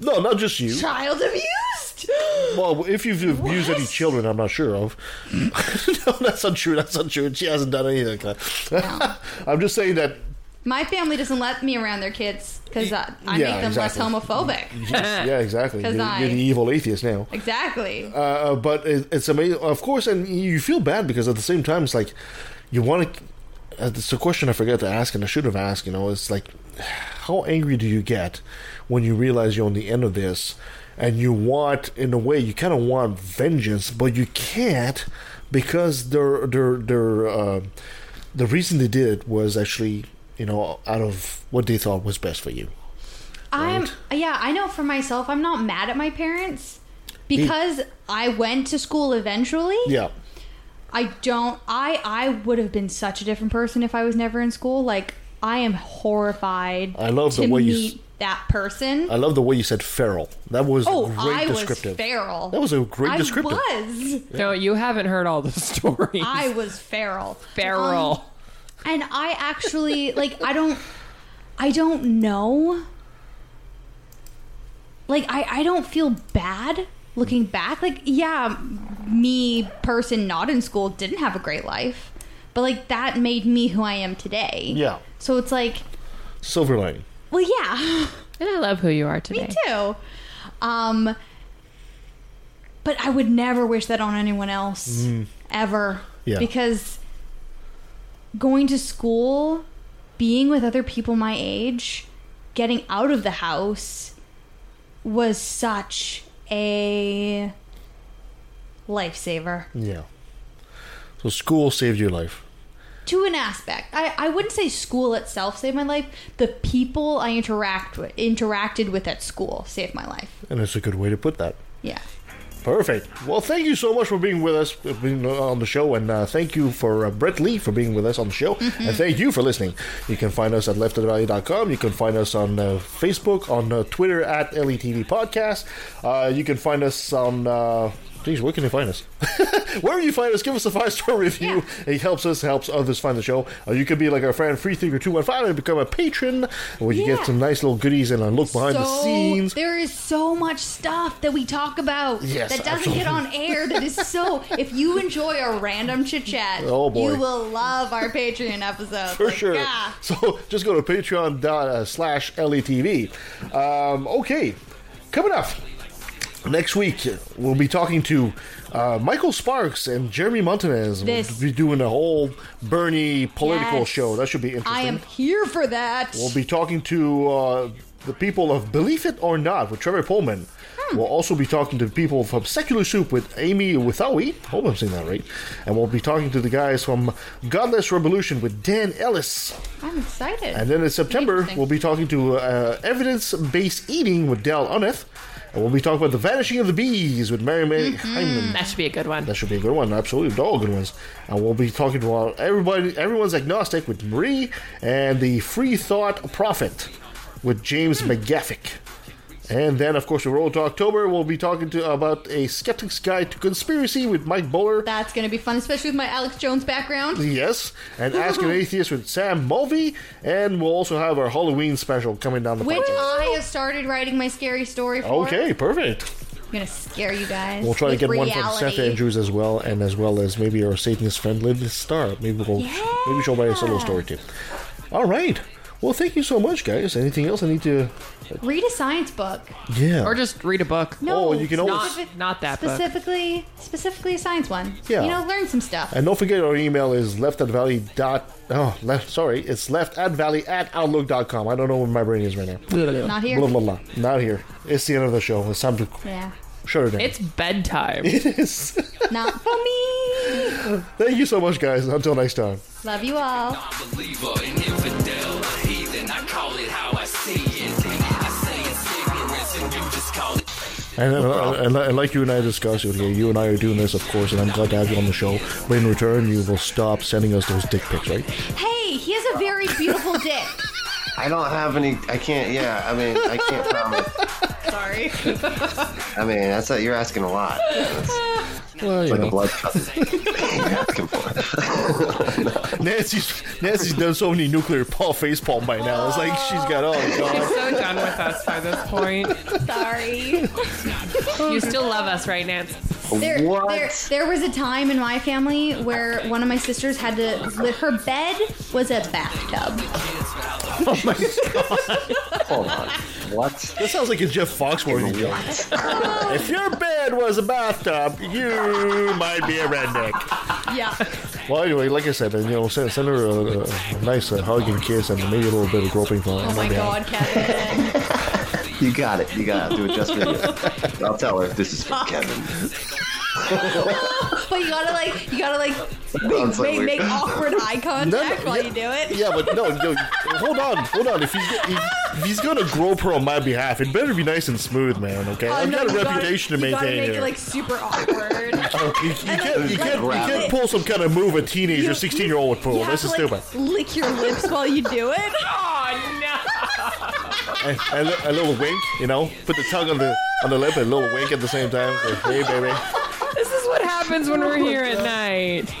No, not just you. Child abused? Well, if you've abused any children, I'm not sure of. no, that's not true. That's not true. She hasn't done anything like that. I'm just saying that. My family doesn't let me around their kids because I, I Yeah, make them exactly. less homophobic. Yeah, exactly. 'Cause You're, I- you're the evil atheist now. Exactly. Uh, but it, it's amazing, of course, and you feel bad because at the same time, it's like you want to. Uh, it's a question I forgot to ask, and I should have asked. You know, it's like, how angry do you get when you realize you're on the end of this, and you want, in a way, you kind of want vengeance, but you can't because they're they're they're uh, the reason they did it was actually you know out of what they thought was best for you. I'm yeah, I know for myself I'm not mad at my parents because I went to school eventually. Yeah. I don't I I would have been such a different person if I was never in school. Like I am horrified I love to the way you meet s- that person. I love the way you said feral. That was oh, great I was descriptive. feral. That was a great I descriptive. was. No, you haven't heard all the stories. I was feral. Feral. Um, and I actually like I don't I don't know. Like I I don't feel bad looking back. Like yeah, me person not in school didn't have a great life. But like that made me who I am today. Yeah. So it's like Silver lining. well yeah. And I love who you are today. Me too. Um but I would never wish that on anyone else Mm. ever. Yeah. Because going to school, being with other people my age, getting out of the house was such a lifesaver. Yeah. So school saved your life. To an aspect. I, I wouldn't say school itself saved my life. The people I interact with interacted with at school saved my life. And it's a good way to put that. Yeah. Perfect. Well, thank you so much for being with us, uh, being on the show, and uh, thank you for uh, Brent Lee for being with us on the show, and thank you for listening. You can find us at leftofthevalley.com. You can find us on uh, Facebook, on uh, Twitter at LETV Podcast. Uh, you can find us on. Uh, Geez, where can they find us? Wherever you find us, give us a five star review. It helps us, helps others find the show. Or you could be like our friend Freethinker215 and become a patron, where you Yeah. get some nice little goodies and a look behind the scenes. There is so much stuff that we talk about Yes, that doesn't get on air. That is so. If you enjoy our random chit chat, Oh, boy. you will love our Patreon episode. For Like, sure. yeah. So just go to patreon dot, uh, slash LETV. Um, okay, coming up next week, we'll be talking to uh, Michael Sparks and Jeremy Montanez. This- We'll be doing a whole Bernie political Yes. show. That should be interesting. I am here for that. We'll be talking to uh, the people of Believe It or Not with Trevor Pullman. Hmm. We'll also be talking to people from Secular Soup with Amy Withowi. Hope I'm saying that right. And we'll be talking to the guys from Godless Revolution with Dan Ellis. I'm excited. And then in September, we'll be talking to uh, Evidence Based Eating with Dal Unneth. And we'll be talking about The Vanishing of the Bees with Mary May Mm-hmm. Hyman. That should be a good one. That should be a good one. Absolutely, they're all good ones. And we'll be talking to uh, everybody. Everyone's agnostic with Marie and the Free Thought Prophet with James McGaffick. And then, of course, we roll to October. We'll be talking to about a skeptic's guide to conspiracy with Mike Bowler. That's going to be fun, especially with my Alex Jones background. Yes, and Ask an Atheist with Sam Mulvey, and we'll also have our Halloween special coming down the Which pipe. I have started writing my scary story for. Okay, perfect. I'm gonna scare you guys. We'll try to get one from Seth. Andrews as well, and as well as maybe our Satanist friend Linda Star. Maybe we'll maybe she'll write a solo story too. All right. Well, thank you so much, guys. Anything else I need to? Read a science book. Yeah. Or just read a book. No, Oh, you can always- specific- Not that book. specifically, specifically a science one. Yeah. You know, learn some stuff. And don't forget our email is left at valley dot oh left sorry it's left at valley at outlook.com. I don't know where my brain is right now. Not here. Blah blah blah. Not here. It's the end of the show. It's time to Yeah. shut it down. It's bedtime. it is. Not for me. Thank you so much, guys. Until next time. Love you all. believer, an infidel, And, uh, and, uh, and, uh, and like you and I discussed earlier, you and I are doing this, of course, and I'm glad to have you on the show. But in return, you will stop sending us those dick pics, right? Hey, he has a very beautiful dick. I don't have any. I can't. Yeah. I mean, I can't promise. Sorry. I mean, that's a, you're asking a lot. It's Well, you like know. a blood cousin. you're asking for. Nancy's Nancy's done so many nuclear Paul face palm by now. It's like she's got oh You're god. so done with us by this point. Sorry. You still love us, right, Nance? There, What? there, there was a time in my family where one of my sisters had to. Live her bed was a bathtub. Oh my god. Hold on. What? That sounds like a Jeff Foxworthy joke. if your bed was a bathtub, you might be a redneck. Yeah. Well, anyway, like I said, you know, send, send her a, a nice uh, hug and kiss, and maybe a little bit of groping from Oh my god, Kevin. You got it. You got it. Do it just for you. I'll tell her this is for Kevin. but you gotta like, you gotta like Sounds like make, make awkward eye contact while you do it. Yeah, but no, no, hold on, hold on. If he's if, if he's gonna grope her on my behalf, it better be nice and smooth, man. Okay, Oh, I've no, got a you gotta- reputation to you gotta maintain make here. it like super awkward. Oh, you, you can't, you, can't, you grab can't it. pull some kind of move a teenager, You- 16 year old would pull. you have This to is like stupid. lick your lips while you do it. Oh no! And, and a little wink, you know, put the tongue on the on the lip and a little wink at the same time. Like, hey, baby. What happens when we're here at night.